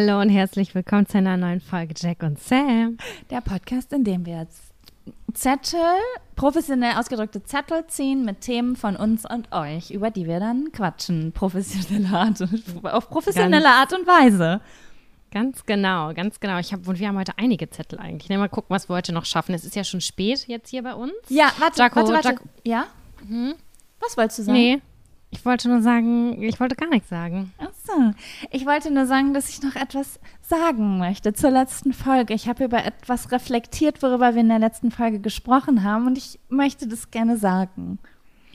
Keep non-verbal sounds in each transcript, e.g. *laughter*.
Hallo und herzlich willkommen zu einer neuen Folge Jack und Sam. Der Podcast, in dem wir jetzt Zettel, professionell ausgedrückte Zettel ziehen mit Themen von uns und euch, über die wir dann quatschen. Professionelle Art, auf professionelle ganz, Art und Weise. Ganz genau, ganz genau. Ich hab, und wir haben heute einige Zettel eigentlich. Ne, mal gucken, was wir heute noch schaffen. Es ist ja schon spät jetzt hier bei uns. Ja, warte, Jaco, warte, warte. Jaco. Ja? Hm? Was wolltest du sagen? Nee, ich wollte nur sagen, ich wollte gar nichts sagen. Ach so. Ich wollte nur sagen, dass ich noch etwas sagen möchte zur letzten Folge. Ich habe über etwas reflektiert, worüber wir in der letzten Folge gesprochen haben und ich möchte das gerne sagen.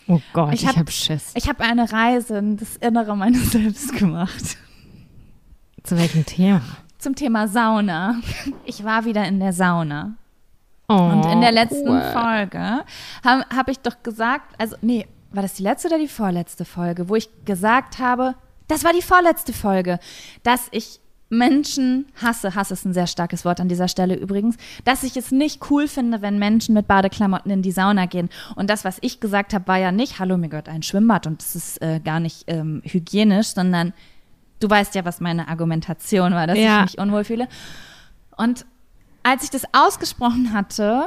Oh Gott, ich habe hab Schiss. Ich habe eine Reise in das Innere meines *laughs* Selbst gemacht. Zu welchem Thema? Zum Thema Sauna. Ich war wieder in der Sauna. Oh, und in der letzten cool. Folge habe hab ich doch gesagt, also nee, war das die letzte oder die vorletzte Folge, wo ich gesagt habe, das war die vorletzte Folge, dass ich Menschen hasse, Hass ist ein sehr starkes Wort an dieser Stelle übrigens, dass ich es nicht cool finde, wenn Menschen mit Badeklamotten in die Sauna gehen. Und das, was ich gesagt habe, war ja nicht, hallo, mir gehört ein Schwimmbad und es ist äh, gar nicht ähm, hygienisch, sondern du weißt ja, was meine Argumentation war, dass ja. ich mich unwohl fühle. Und als ich das ausgesprochen hatte,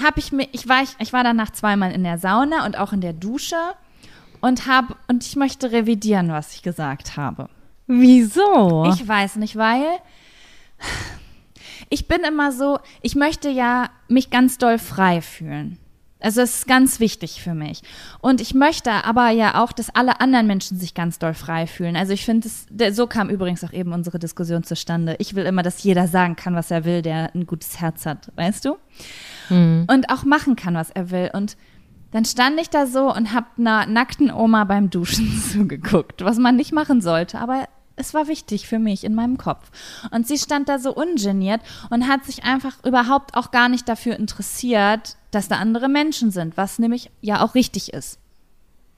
habe ich mir, ich war, ich, ich war danach zweimal in der Sauna und auch in der Dusche und habe, und ich möchte revidieren, was ich gesagt habe. Wieso? Ich weiß nicht, weil ich bin immer so, ich möchte ja mich ganz doll frei fühlen. Also es ist ganz wichtig für mich. Und ich möchte aber ja auch, dass alle anderen Menschen sich ganz doll frei fühlen. Also ich finde, so kam übrigens auch eben unsere Diskussion zustande. Ich will immer, dass jeder sagen kann, was er will, der ein gutes Herz hat, weißt du? Mhm. Und auch machen kann, was er will. Und dann stand ich da so und habe einer nackten Oma beim Duschen *laughs* zugeguckt, was man nicht machen sollte. Aber es war wichtig für mich in meinem Kopf. Und sie stand da so ungeniert und hat sich einfach überhaupt auch gar nicht dafür interessiert, dass da andere Menschen sind, was nämlich ja auch richtig ist.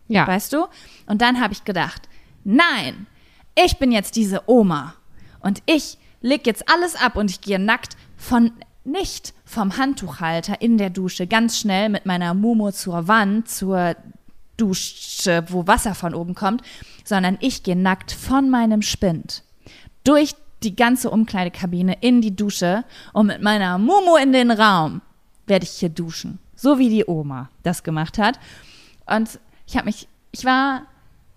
Ja. Weißt du? Und dann habe ich gedacht, nein, ich bin jetzt diese Oma und ich leg jetzt alles ab und ich gehe nackt von nicht vom Handtuchhalter in der Dusche ganz schnell mit meiner Mumu zur Wand, zur Dusche, wo Wasser von oben kommt, sondern ich gehe nackt von meinem Spind durch die ganze Umkleidekabine in die Dusche und mit meiner Mumu in den Raum werde ich hier duschen. So wie die Oma das gemacht hat. Und ich habe mich, ich war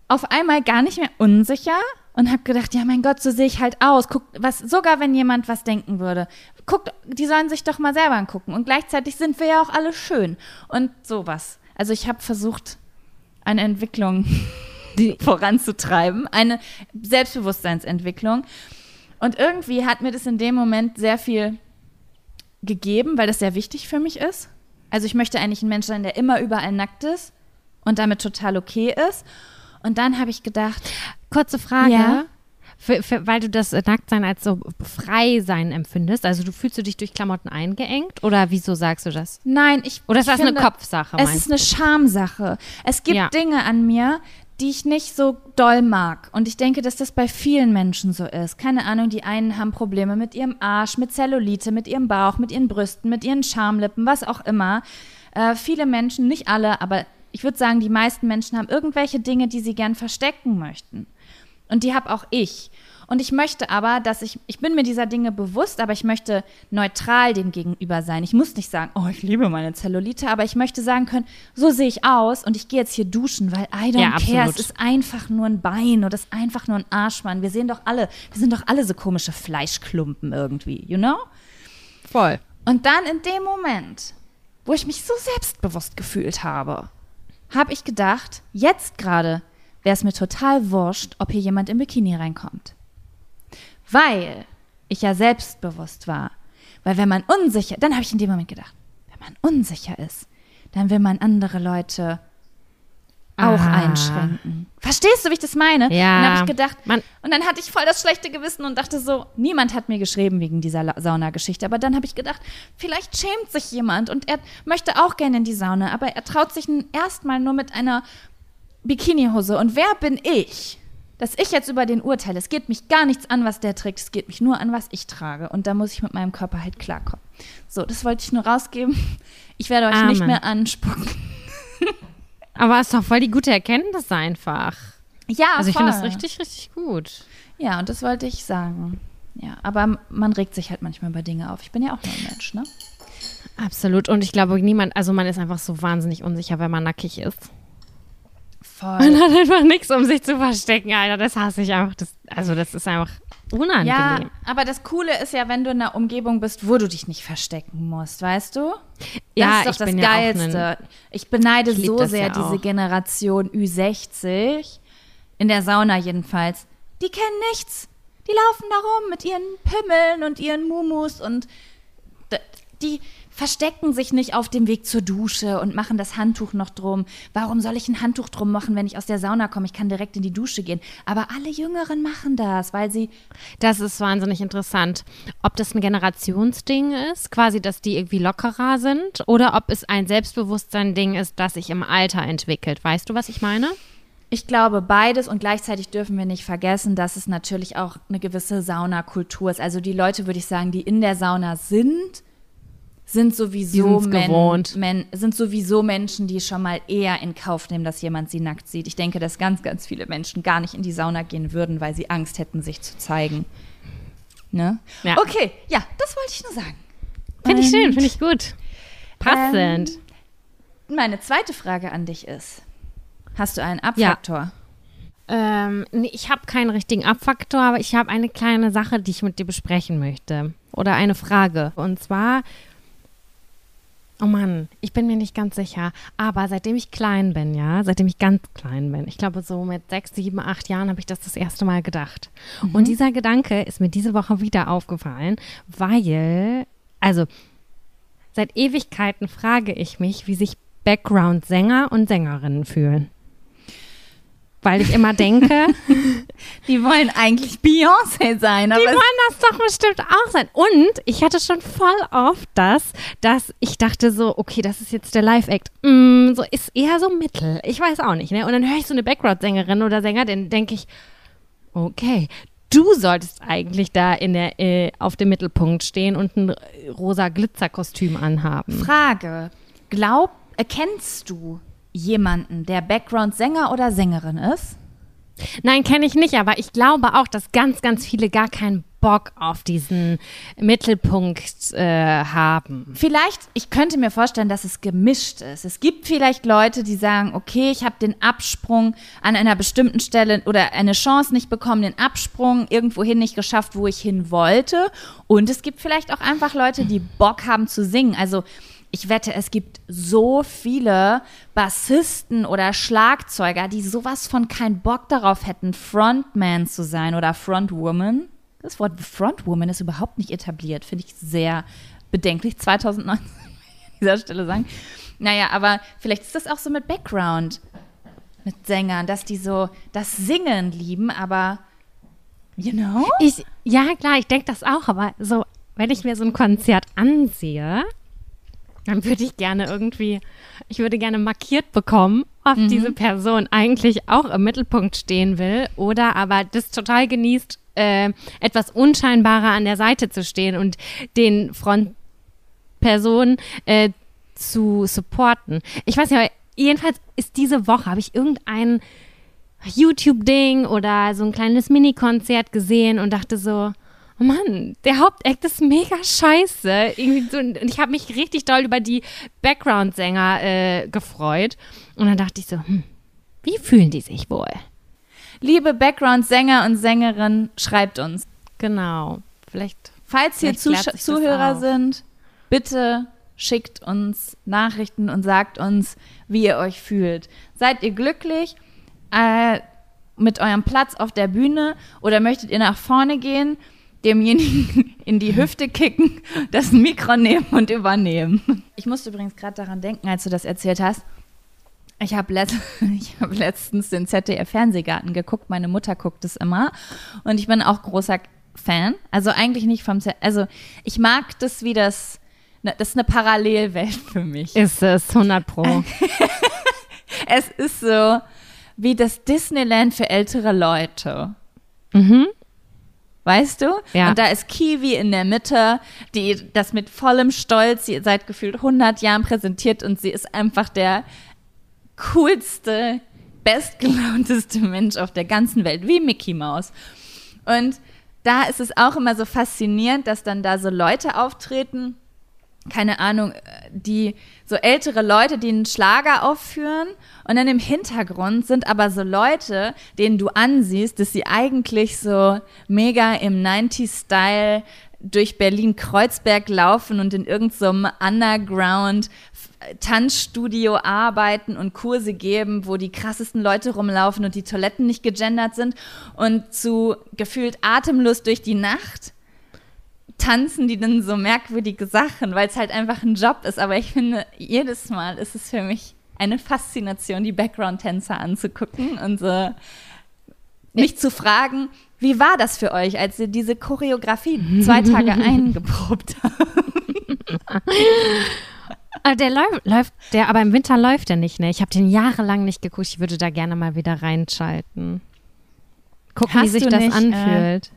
auf einmal gar nicht mehr unsicher und habe gedacht, ja mein Gott, so sehe ich halt aus. Guck, was, sogar wenn jemand was denken würde, guckt, die sollen sich doch mal selber angucken. Und gleichzeitig sind wir ja auch alle schön und sowas. Also ich habe versucht, eine Entwicklung *laughs* voranzutreiben, eine Selbstbewusstseinsentwicklung. Und irgendwie hat mir das in dem Moment sehr viel gegeben, weil das sehr wichtig für mich ist. Also ich möchte eigentlich ein Mensch sein, der immer überall nackt ist und damit total okay ist. Und dann habe ich gedacht, kurze Frage. Ja? Für, für, weil du das Nacktsein als so frei sein empfindest. Also du fühlst du dich durch Klamotten eingeengt oder wieso sagst du das? Nein, ich. Oder ist das finde, eine Kopfsache? Es ist eine Schamsache. Es gibt ja. Dinge an mir, die ich nicht so doll mag. Und ich denke, dass das bei vielen Menschen so ist. Keine Ahnung, die einen haben Probleme mit ihrem Arsch, mit Zellulite, mit ihrem Bauch, mit ihren Brüsten, mit ihren Schamlippen, was auch immer. Äh, viele Menschen, nicht alle, aber ich würde sagen, die meisten Menschen haben irgendwelche Dinge, die sie gern verstecken möchten. Und die habe auch ich. Und ich möchte aber, dass ich, ich bin mir dieser Dinge bewusst, aber ich möchte neutral dem gegenüber sein. Ich muss nicht sagen, oh, ich liebe meine Zellulite, aber ich möchte sagen können, so sehe ich aus und ich gehe jetzt hier duschen, weil I don't ja, care. Es ist einfach nur ein Bein oder es ist einfach nur ein Arschmann. Wir sehen doch alle, wir sind doch alle so komische Fleischklumpen irgendwie, you know? Voll. Und dann in dem Moment, wo ich mich so selbstbewusst gefühlt habe, habe ich gedacht, jetzt gerade wäre es mir total wurscht, ob hier jemand im Bikini reinkommt weil ich ja selbstbewusst war. Weil wenn man unsicher, dann habe ich in dem Moment gedacht, wenn man unsicher ist, dann will man andere Leute auch ah. einschränken. Verstehst du, wie ich das meine? Ja. Und dann habe ich gedacht, man, und dann hatte ich voll das schlechte Gewissen und dachte so, niemand hat mir geschrieben wegen dieser Saunageschichte. Aber dann habe ich gedacht, vielleicht schämt sich jemand und er möchte auch gerne in die Sauna, aber er traut sich erstmal nur mit einer Bikinihose. Und wer bin ich? dass ich jetzt über den urteile. Es geht mich gar nichts an, was der trägt. Es geht mich nur an, was ich trage. Und da muss ich mit meinem Körper halt klarkommen. So, das wollte ich nur rausgeben. Ich werde euch Amen. nicht mehr anspucken. Aber es ist doch voll die gute Erkenntnis einfach. Ja, Also ich finde das richtig, richtig gut. Ja, und das wollte ich sagen. Ja, aber man regt sich halt manchmal über Dinge auf. Ich bin ja auch nur ein Mensch, ne? Absolut. Und ich glaube, niemand, also man ist einfach so wahnsinnig unsicher, wenn man nackig ist. Voll. Man hat einfach nichts, um sich zu verstecken, Alter. Das hasse ich einfach. Das, also, das ist einfach unangenehm. Ja, aber das Coole ist ja, wenn du in einer Umgebung bist, wo du dich nicht verstecken musst, weißt du? Das Ja, ist doch ich das bin ja Geilste. ein- ich beneide Ich so sehr ja diese. Generation Ü60, in der Sauna jedenfalls. Die kennen nichts. Die laufen da rum mit ihren Pimmeln und ihren Mumus und die verstecken sich nicht auf dem Weg zur Dusche und machen das Handtuch noch drum. Warum soll ich ein Handtuch drum machen, wenn ich aus der Sauna komme? Ich kann direkt in die Dusche gehen. Aber alle Jüngeren machen das, weil sie Das ist wahnsinnig interessant. Ob das ein Generationsding ist, quasi, dass die irgendwie lockerer sind, oder ob es ein Selbstbewusstsein-Ding ist, das sich im Alter entwickelt. Weißt du, was ich meine? Ich glaube beides und gleichzeitig dürfen wir nicht vergessen, dass es natürlich auch eine gewisse Saunakultur ist. Also die Leute, würde ich sagen, die in der Sauna sind, sind sowieso, gewohnt. Men, sind sowieso Menschen, die schon mal eher in Kauf nehmen, dass jemand sie nackt sieht. Ich denke, dass ganz, ganz viele Menschen gar nicht in die Sauna gehen würden, weil sie Angst hätten, sich zu zeigen. Ne? Ja. Okay, ja, das wollte ich nur sagen. Finde ich schön, finde ich gut. Passend. Meine zweite Frage an dich ist: Hast du einen Abfaktor? Ähm, nee, ich habe keinen richtigen Abfaktor, aber ich habe eine kleine Sache, die ich mit dir besprechen möchte. Oder eine Frage. Und zwar, oh Mann, ich bin mir nicht ganz sicher, aber seitdem ich klein bin, ja, seitdem ich ganz klein bin, ich glaube so mit sechs, sieben, acht Jahren habe ich das das erste Mal gedacht. Und dieser Gedanke ist mir diese Woche wieder aufgefallen, weil, also seit Ewigkeiten frage ich mich, wie sich Background-Sänger und Sängerinnen fühlen. Weil ich immer denke, *laughs* Die wollen eigentlich Beyoncé sein, aber Die wollen das doch bestimmt auch sein. Und ich hatte schon voll oft das, dass ich dachte so, okay, das ist jetzt der Live-Act. Mm, so ist eher so mittel. Ich weiß auch nicht, ne? Und dann höre ich so eine Background-Sängerin oder Sänger, dann denke ich, okay, du solltest eigentlich da in der, äh, auf dem Mittelpunkt stehen und ein rosa Glitzerkostüm anhaben. Frage. Glaub, erkennst du jemanden, der Background-Sänger oder Sängerin ist? Nein, kenne ich nicht, aber ich glaube auch, dass ganz, ganz viele gar keinen Bock auf diesen Mittelpunkt äh, haben. Vielleicht, ich könnte mir vorstellen, dass es gemischt ist. Es gibt vielleicht Leute, die sagen, okay, ich habe den Absprung an einer bestimmten Stelle oder eine Chance nicht bekommen, den Absprung irgendwohin nicht geschafft, wo ich hin wollte. Und es gibt vielleicht auch einfach Leute, die Bock haben zu singen. Also ich wette, es gibt so viele Bassisten oder Schlagzeuger, die sowas von keinen Bock darauf hätten, Frontman zu sein oder Frontwoman. Das Wort Frontwoman ist überhaupt nicht etabliert, finde ich sehr bedenklich. 2019 *laughs* an dieser Stelle sagen. Naja, aber vielleicht ist das auch so mit Background, mit Sängern, dass die so das Singen lieben, aber, you know? Ich, ja, klar, ich denke das auch, aber so, wenn ich mir so ein Konzert ansehe, dann würde ich gerne irgendwie, ich würde gerne markiert bekommen, ob diese Person eigentlich auch im Mittelpunkt stehen will oder aber das total genießt, äh, etwas unscheinbarer an der Seite zu stehen und den Frontpersonen äh, zu supporten. Ich weiß nicht, aber jedenfalls ist diese Woche, habe ich irgendein YouTube-Ding oder so ein kleines Mini-Konzert gesehen und dachte so, oh Mann, der Hauptakt ist mega scheiße. So, und ich habe mich richtig doll über die Background-Sänger äh, gefreut. Und dann dachte ich so, hm, wie fühlen die sich wohl? Liebe Background-Sänger und Sängerinnen, schreibt uns. Genau. Vielleicht. Falls hier Vielleicht Zuhörer sind, bitte schickt uns Nachrichten und sagt uns, wie ihr euch fühlt. Seid ihr glücklich äh, mit eurem Platz auf der Bühne oder möchtet ihr nach vorne gehen, demjenigen in die Hüfte kicken, das Mikro nehmen und übernehmen? Ich musste übrigens gerade daran denken, als du das erzählt hast. Ich habe letzt, *laughs* ich hab letztens den ZDF-Fernsehgarten geguckt. Meine Mutter guckt es immer. Und ich bin auch großer Fan. Also eigentlich nicht vom Z Also ich mag das, wie das. ne, Das ist eine Parallelwelt für mich. Ist es 100 Pro. *laughs* Es ist so wie das Disneyland für ältere Leute. mhm. Weißt du? Ja. Und da ist Kiwi in der Mitte, die das mit vollem Stolz sie seit gefühlt 100 Jahren präsentiert und sie ist einfach der coolste, bestgelaunteste Mensch auf der ganzen Welt, wie Mickey Mouse. Und da ist es auch immer so faszinierend, dass dann da so Leute auftreten, keine Ahnung, die so ältere Leute, die einen Schlager aufführen. Und dann im Hintergrund sind aber so Leute, denen du ansiehst, dass sie eigentlich so mega im 90s-Style durch Berlin-Kreuzberg laufen und in irgendeinem so Underground Tanzstudio arbeiten und Kurse geben, wo die krassesten Leute rumlaufen und die Toiletten nicht gegendert sind. Und zu gefühlt atemlos durch die Nacht tanzen die dann so merkwürdige Sachen, weil es halt einfach ein Job ist. Aber ich finde, jedes Mal ist es für mich eine Faszination, die Background-Tänzer anzugucken und so mich zu fragen, wie war das für euch, als ihr diese Choreografie *laughs* zwei Tage eingeprobt habt? Ah, der läuft, läuft, der, aber im Winter läuft der nicht, ne? Ich habe den jahrelang nicht geguckt. Ich würde da gerne mal wieder reinschalten. Gucken, Hast wie sich das nicht, äh, anfühlt. Äh,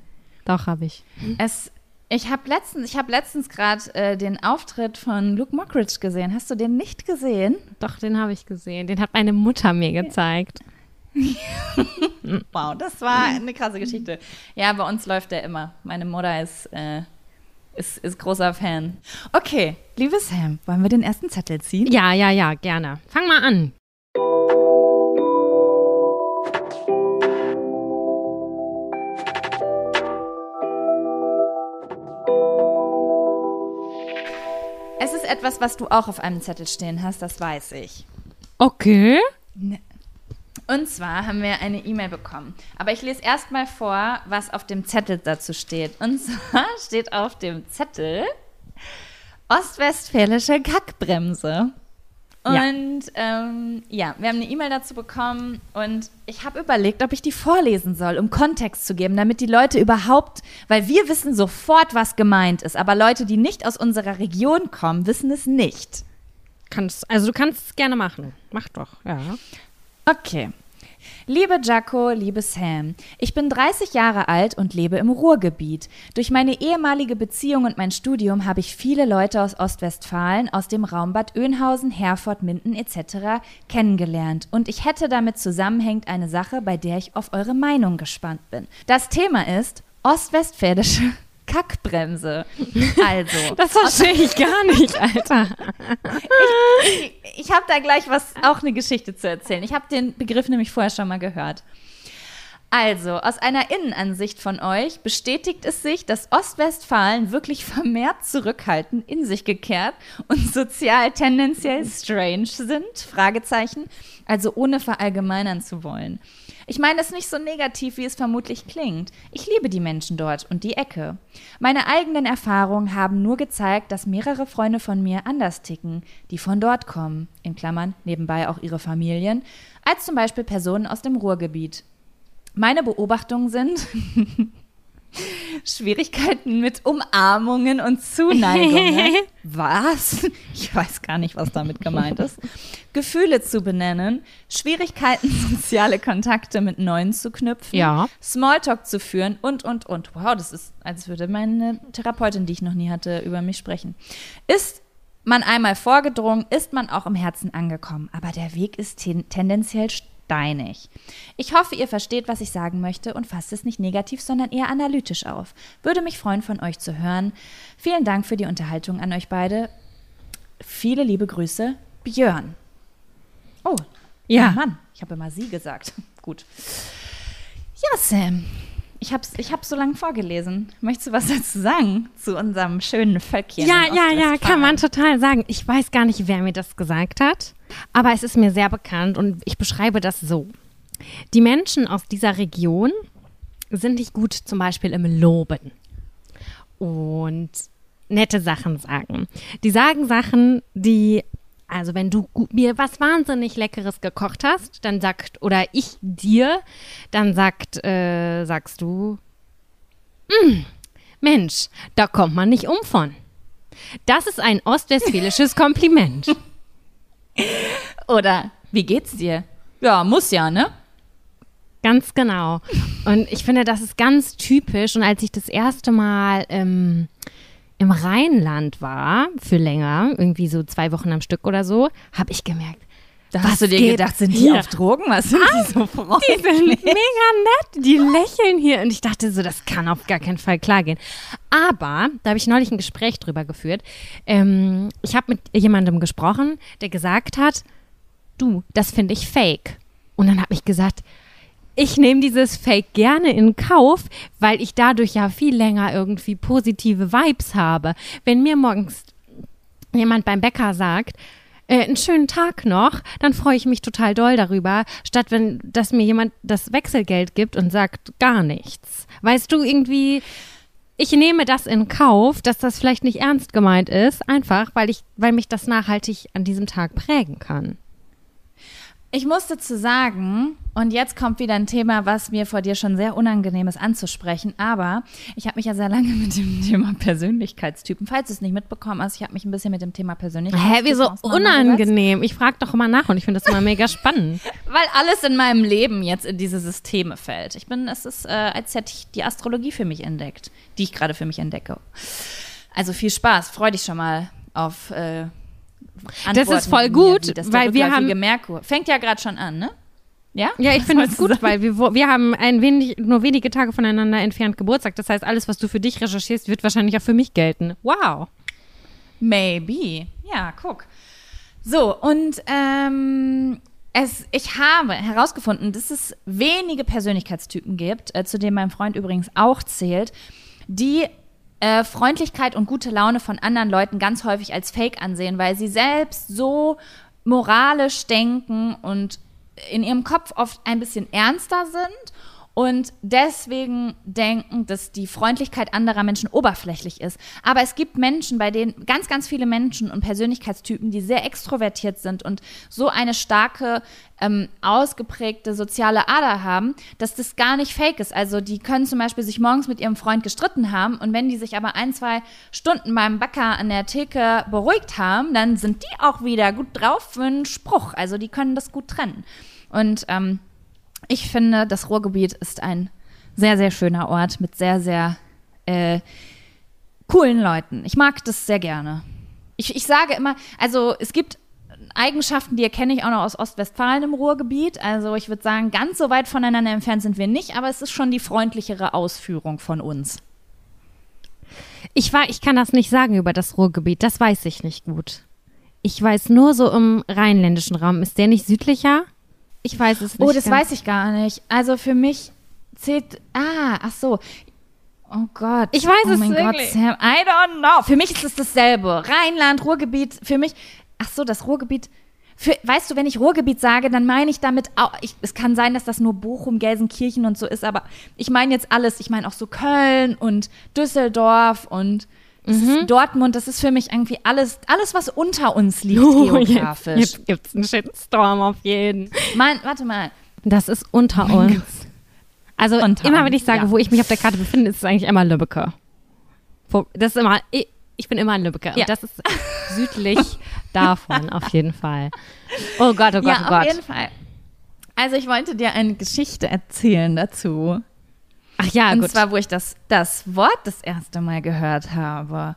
Doch, habe ich. Es, ich habe letztens, ich hab letztens gerade äh, den Auftritt von Luke Mockridge gesehen. Hast du den nicht gesehen? Doch, den habe ich gesehen. Den hat meine Mutter mir gezeigt. *laughs* wow, das war eine krasse Geschichte. Ja, bei uns läuft der immer. Meine Mutter ist äh, ist, ist großer Fan. Okay, liebe Sam, wollen wir den ersten Zettel ziehen? Ja, ja, ja, gerne. Fang mal an. Etwas, was du auch auf einem Zettel stehen hast, das weiß ich. Okay. Ne und zwar haben wir eine E-Mail bekommen. Aber ich lese erstmal vor, was auf dem Zettel dazu steht. Und *laughs* zwar steht auf dem Zettel Ostwestfälische Kackbremse. Und ja. Ähm, ja, wir haben eine E-Mail dazu bekommen und ich habe überlegt, ob ich die vorlesen soll, um Kontext zu geben, damit die Leute überhaupt, weil wir wissen sofort, was gemeint ist, aber Leute, die nicht aus unserer Region kommen, wissen es nicht. Kannst, also du kannst es gerne machen. Mach doch, ja. Okay. Liebe Jaco, liebe Sam, ich bin 30 Jahre alt und lebe im Ruhrgebiet. Durch meine ehemalige Beziehung und mein Studium habe ich viele Leute aus Ostwestfalen, aus dem Raum Bad Oeynhausen, Herford, Minden etc. kennengelernt und ich hätte damit zusammenhängt eine Sache, bei der ich auf eure Meinung gespannt bin. Das Thema ist ostwestfälische Kackbremse. Also. *laughs* Das verstehe ich gar nicht, Alter. ich, ich, ich habe da gleich was, auch eine Geschichte zu erzählen. Ich habe den Begriff nämlich vorher schon mal gehört. Also, aus einer Innenansicht von euch bestätigt es sich, dass Ostwestfalen wirklich vermehrt zurückhaltend, in sich gekehrt und sozial tendenziell strange sind? Fragezeichen. Also ohne verallgemeinern zu wollen. Ich meine es nicht so negativ, wie es vermutlich klingt. Ich liebe die Menschen dort und die Ecke. Meine eigenen Erfahrungen haben nur gezeigt, dass mehrere Freunde von mir anders ticken, die von dort kommen, in Klammern nebenbei auch ihre Familien, als zum Beispiel Personen aus dem Ruhrgebiet. Meine Beobachtungen sind, *laughs* Schwierigkeiten mit Umarmungen und Zuneigung. *laughs* was? Ich weiß gar nicht, was damit gemeint ist. Gefühle zu benennen, Schwierigkeiten, *laughs* soziale Kontakte mit Neuen zu knüpfen, ja. Smalltalk zu führen und, und, und. Wow, das ist, als würde meine Therapeutin, die ich noch nie hatte, über mich sprechen. Ist man einmal vorgedrungen, ist man auch im Herzen angekommen. Aber der Weg ist ten tendenziell steinig. Ich hoffe, ihr versteht, was ich sagen möchte und fasst es nicht negativ, sondern eher analytisch auf. Würde mich freuen, von euch zu hören. Vielen Dank für die Unterhaltung an euch beide. Viele liebe Grüße, Björn. Oh, ja, Mann, ich habe immer sie gesagt. *laughs* Gut. Ja, Sam, ich habe ich hab so lange vorgelesen. Möchtest du was dazu sagen zu unserem schönen Völkchen? Ja, ja, ja, kann man total sagen. Ich weiß gar nicht, wer mir das gesagt hat. Aber es ist mir sehr bekannt und ich beschreibe das so. Die Menschen aus dieser Region sind nicht gut zum Beispiel im Loben und nette Sachen sagen. Die sagen Sachen, die, also wenn du mir was wahnsinnig Leckeres gekocht hast, dann sagt, oder ich dir, dann sagt, äh, sagst du, hm, Mensch, da kommt man nicht um von. Das ist ein ostwestfälisches *laughs* Kompliment. *laughs* Oder wie geht's dir? Ja, muss ja, ne? Ganz genau. Und ich finde, das ist ganz typisch. Und als ich das erste Mal ähm, im Rheinland war, für länger, irgendwie so zwei Wochen am Stück oder so, habe ich gemerkt, Da Was hast du dir geht gedacht, sind die hier? auf Drogen? Was sind die so Die freundlich? sind mega nett, die lächeln hier. Und ich dachte so, das kann auf gar keinen Fall klar gehen. Aber, da habe ich neulich ein Gespräch drüber geführt. Ähm, ich habe mit jemandem gesprochen, der gesagt hat, du, das finde ich fake. Und dann habe ich gesagt, ich nehme dieses Fake gerne in Kauf, weil ich dadurch ja viel länger irgendwie positive Vibes habe. Wenn mir morgens jemand beim Bäcker sagt, äh, einen schönen Tag noch, dann freue ich mich total doll darüber, statt wenn, dass mir jemand das Wechselgeld gibt und sagt gar nichts. Weißt du, irgendwie, ich nehme das in Kauf, dass das vielleicht nicht ernst gemeint ist, einfach, weil ich, weil mich das nachhaltig an diesem Tag prägen kann. Ich muss dazu sagen, und jetzt kommt wieder ein Thema, was mir vor dir schon sehr unangenehm ist anzusprechen, aber ich habe mich ja sehr lange *laughs* mit dem Thema Persönlichkeitstypen, falls du es nicht mitbekommen hast, ich habe mich ein bisschen mit dem Thema Persönlichkeitstypen Hä, wieso unangenehm? Ich frage doch immer nach und ich finde das immer mega spannend. *laughs* Weil alles in meinem Leben jetzt in diese Systeme fällt. Ich bin, es ist, äh, als hätte ich die Astrologie für mich entdeckt, die ich gerade für mich entdecke. Also viel Spaß, freu dich schon mal auf. Äh, Antworten ist voll gut, wie das weil wir haben- Merkur. Fängt ja gerade schon an, ne? Ja? Ja, ich finde es gut, sagen? weil wir, wir haben ein wenig, nur wenige Tage voneinander entfernt Geburtstag. Das heißt, alles, was du für dich recherchierst, wird wahrscheinlich auch für mich gelten. Wow. Maybe. Ja, guck. So, und ähm, es, ich habe herausgefunden, dass es wenige Persönlichkeitstypen gibt, äh, zu denen mein Freund übrigens auch zählt, die äh, Freundlichkeit und gute Laune von anderen Leuten ganz häufig als Fake ansehen, weil sie selbst so moralisch denken und in ihrem Kopf oft ein bisschen ernster sind und deswegen denken, dass die Freundlichkeit anderer Menschen oberflächlich ist. Aber es gibt Menschen, bei denen ganz, ganz viele Menschen und Persönlichkeitstypen, die sehr extrovertiert sind und so eine starke, ähm, ausgeprägte soziale Ader haben, dass das gar nicht fake ist. Also die können zum Beispiel sich morgens mit ihrem Freund gestritten haben und wenn die sich aber ein, zwei Stunden beim Bäcker an der Theke beruhigt haben, dann sind die auch wieder gut drauf für einen Spruch. Also die können das gut trennen. Und ähm, ich finde, das Ruhrgebiet ist ein sehr, sehr schöner Ort mit sehr, sehr äh, coolen Leuten. Ich mag das sehr gerne. Ich, ich sage immer, also es gibt Eigenschaften, die erkenne ich auch noch aus Ostwestfalen im Ruhrgebiet. Also ich würde sagen, ganz so weit voneinander entfernt sind wir nicht, aber es ist schon die freundlichere Ausführung von uns. Ich war, ich kann das nicht sagen über das Ruhrgebiet. Das weiß ich nicht gut. Ich weiß nur so im rheinländischen Raum. Ist der nicht südlicher? Ich weiß es nicht. Oh, das ganz. weiß ich gar nicht. Also für mich zählt. Ah, ach so. Oh Gott. Ich weiß oh es mein Gott. Sam. I don't know. Für mich ist es dasselbe. Rheinland, Ruhrgebiet. Für mich. Ach so, das Ruhrgebiet. Für, weißt du, wenn ich Ruhrgebiet sage, dann meine ich damit auch. Ich, es kann sein, dass das nur Bochum, Gelsenkirchen und so ist, aber ich meine jetzt alles. Ich meine auch so Köln und Düsseldorf und. Das Mhm. ist Dortmund, das ist für mich irgendwie alles, alles, was unter uns liegt, Oh, jetzt, geografisch. jetzt gibt's einen Shitstorm auf jeden. Mein, warte mal. Das ist unter uns. Also Unter immer wenn ich sage, ja. wo ich mich auf der Karte befinde, ist es eigentlich immer Lübbecke. Das ist immer, ich, ich bin immer in Lübbecke. Ja. Und das ist *laughs* südlich davon, auf jeden Fall. Oh Gott, oh Gott, ja, oh auf Gott. jeden Fall. Also ich wollte dir eine Geschichte erzählen dazu. Ach ja, Und gut. zwar, wo ich das, das Wort das erste Mal gehört habe.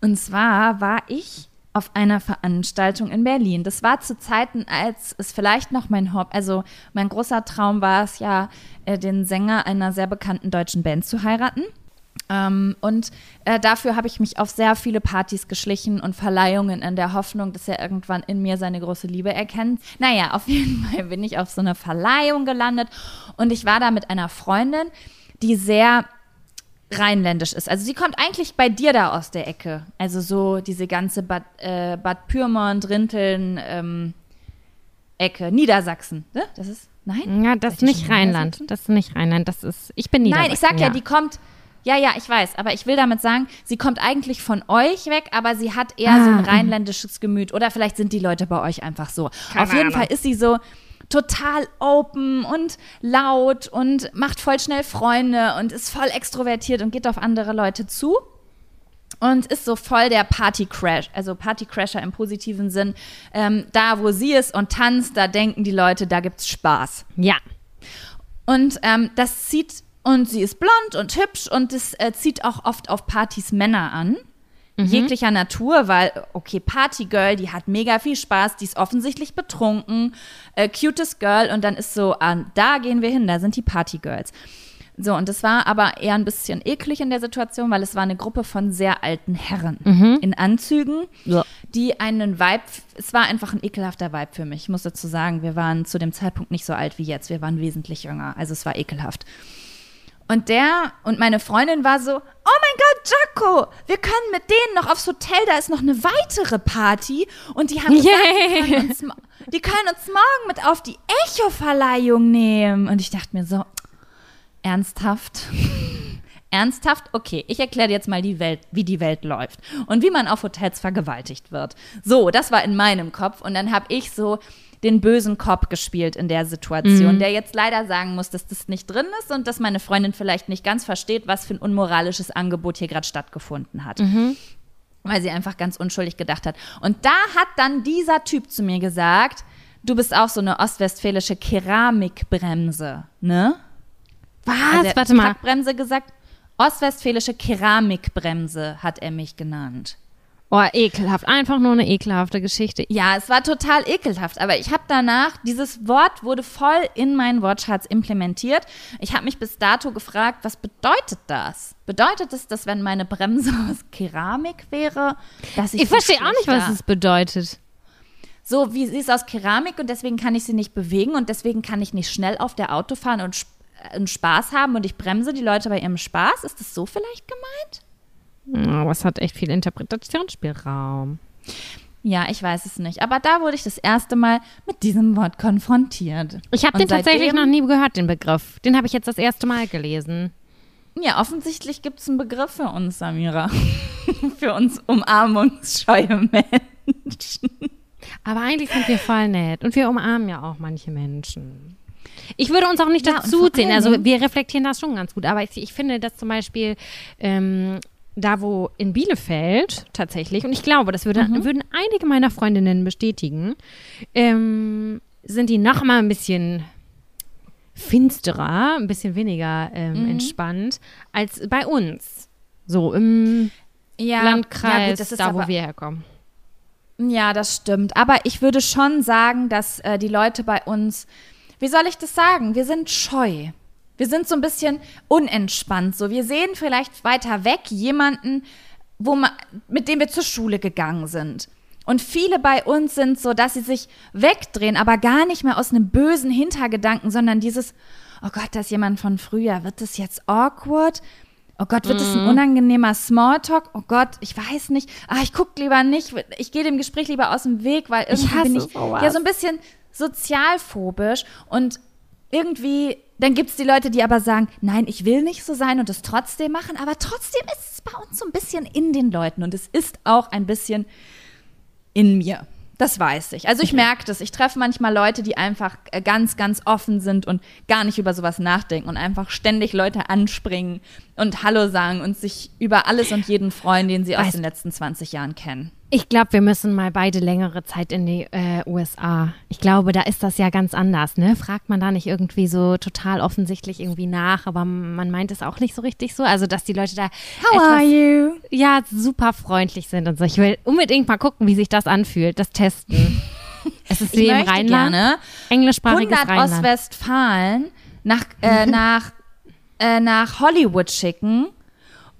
Und zwar war ich auf einer Veranstaltung in Berlin. Das war zu Zeiten, als es vielleicht noch mein Haupt, also mein großer Traum war es ja, äh, den Sänger einer sehr bekannten deutschen Band zu heiraten. Ähm, und äh, dafür habe ich mich auf sehr viele Partys geschlichen und Verleihungen in der Hoffnung, dass er irgendwann in mir seine große Liebe erkennt. Naja, auf jeden *laughs* Fall bin ich auf so einer Verleihung gelandet und ich war da mit einer Freundin, die sehr rheinländisch ist. Also sie kommt eigentlich bei dir da aus der Ecke. Also so diese ganze Bad, äh, Bad Pyrmont, Rinteln, ähm, Ecke, Niedersachsen. Ne? Das ist, nein? ja, das ist ich nicht Rheinland. Das ist nicht Rheinland. Das ist, ich bin Niedersachsen. Nein, ich sag ja, die kommt. Ja, ja, ich weiß, aber ich will damit sagen, sie kommt eigentlich von euch weg, aber sie hat eher so ein Ah. rheinländisches Gemüt. Oder vielleicht sind die Leute bei euch einfach so. Keine Auf jeden Ahnung. Fall ist sie so total open und laut und macht voll schnell Freunde und ist voll extrovertiert und geht auf andere Leute zu. Und ist so voll der Party-Crash, also Party-Crasher im positiven Sinn. Ähm, da, wo sie ist und tanzt, da denken die Leute, da gibt's Spaß. Ja. Und ähm, das zieht, und sie ist blond und hübsch und das äh, zieht auch oft auf Partys Männer an, jeglicher Natur, weil, okay, Partygirl, die hat mega viel Spaß, die ist offensichtlich betrunken, äh, cutest Girl und dann ist so, ah, da gehen wir hin, da sind die Partygirls. So, und es war aber eher ein bisschen eklig in der Situation, weil es war eine Gruppe von sehr alten Herren in Anzügen, Ja. die einen Vibe, es war einfach ein ekelhafter Vibe für mich. Ich muss dazu sagen, wir waren zu dem Zeitpunkt nicht so alt wie jetzt, wir waren wesentlich jünger, also es war ekelhaft. Und der und meine Freundin war so, oh mein Gott, Jaco, wir können mit denen noch aufs Hotel, da ist noch eine weitere Party und die haben *laughs* gesagt, die, Yay. können uns, die können uns morgen mit auf die Echo-Verleihung nehmen. Und ich dachte mir so, ernsthaft? *laughs* Ernsthaft? Okay, ich erkläre dir jetzt mal die Welt, wie die Welt läuft und wie man auf Hotels vergewaltigt wird. So, das war in meinem Kopf und dann habe ich so den bösen Cop gespielt in der Situation, der jetzt leider sagen muss, dass das nicht drin ist und dass meine Freundin vielleicht nicht ganz versteht, was für ein unmoralisches Angebot hier gerade stattgefunden hat. Weil sie einfach ganz unschuldig gedacht hat. Und da hat dann dieser Typ zu mir gesagt, du bist auch so eine ostwestfälische Keramikbremse, ne? Was? Also er hat Warte mal. Packbremse gesagt. Ostwestfälische Keramikbremse hat er mich genannt. Oh, ekelhaft. Einfach nur eine ekelhafte Geschichte. Ja, es war total ekelhaft, aber ich habe danach, dieses Wort wurde voll in meinen Wortschatz implementiert. Ich habe mich bis dato gefragt, was bedeutet das? Bedeutet es, dass wenn meine Bremse *laughs* aus Keramik wäre, dass ich Ich verstehe auch nicht, was es bedeutet. So, wie sie ist aus Keramik und deswegen kann ich sie nicht bewegen und deswegen kann ich nicht schnell auf der Auto fahren und, sp- äh, und Spaß haben und ich bremse die Leute bei ihrem Spaß. Ist das so vielleicht gemeint? Aber es hat echt viel Interpretationsspielraum. Ja, ich weiß es nicht. Aber da wurde ich das erste Mal mit diesem Wort konfrontiert. Ich habe den tatsächlich noch nie gehört, den Begriff. Den habe ich jetzt das erste Mal gelesen. Ja, offensichtlich gibt es einen Begriff für uns, Samira. *laughs* für uns umarmungsscheue Menschen. Aber eigentlich sind wir voll nett und wir umarmen ja auch manche Menschen. Ich würde uns auch nicht Ja, dazu allen Also wir reflektieren das schon ganz gut. Aber ich, ich finde, dass zum Beispiel ähm, da, wo in Bielefeld tatsächlich, und ich glaube, das würde, Mhm. würden einige meiner Freundinnen bestätigen, ähm, sind die noch mal ein bisschen finsterer, ein bisschen weniger ähm, Mhm. entspannt als bei uns. So im Ja, Landkreis, ja, gut, das ist da wo wir herkommen. Ja, das stimmt. Aber ich würde schon sagen, dass äh, die Leute bei uns, wie soll ich das sagen? Wir sind scheu. Wir sind so ein bisschen unentspannt. So, wir sehen vielleicht weiter weg jemanden, wo man, mit dem wir zur Schule gegangen sind. Und viele bei uns sind so, dass sie sich wegdrehen, aber gar nicht mehr aus einem bösen Hintergedanken, sondern dieses, oh Gott, da ist jemand von früher. Wird das jetzt awkward? Oh Gott, wird es ein unangenehmer Smalltalk? Oh Gott, ich weiß nicht. Ah, ich guck lieber nicht. Ich gehe dem Gespräch lieber aus dem Weg, weil irgendwie hasse bin ich sowas. ja so ein bisschen sozialphobisch und irgendwie, dann gibt es die Leute, die aber sagen, nein, ich will nicht so sein und es trotzdem machen, aber trotzdem ist es bei uns so ein bisschen in den Leuten und es ist auch ein bisschen in mir. Das weiß ich. Also ich merke das. Ich treffe manchmal Leute, die einfach äh, ganz, ganz offen sind und gar nicht über sowas nachdenken und einfach ständig Leute anspringen und Hallo sagen und sich über alles und jeden freuen, den sie aus Weißt- den letzten 20 Jahren kennen. Ich glaube, wir müssen mal beide längere Zeit in die äh, USA. Ich glaube, da ist das ja ganz anders, ne? Fragt man da nicht irgendwie so total offensichtlich irgendwie nach, aber man meint es auch nicht so richtig so. Also, dass die Leute da etwas, you? ja super freundlich sind und so. Ich will unbedingt mal gucken, wie sich das anfühlt, das testen. *laughs* es ist wie Ich im Rheinland, gerne englischsprachiges 100 Rheinland. Ostwestfalen nach, äh, *laughs* nach, äh, nach Hollywood schicken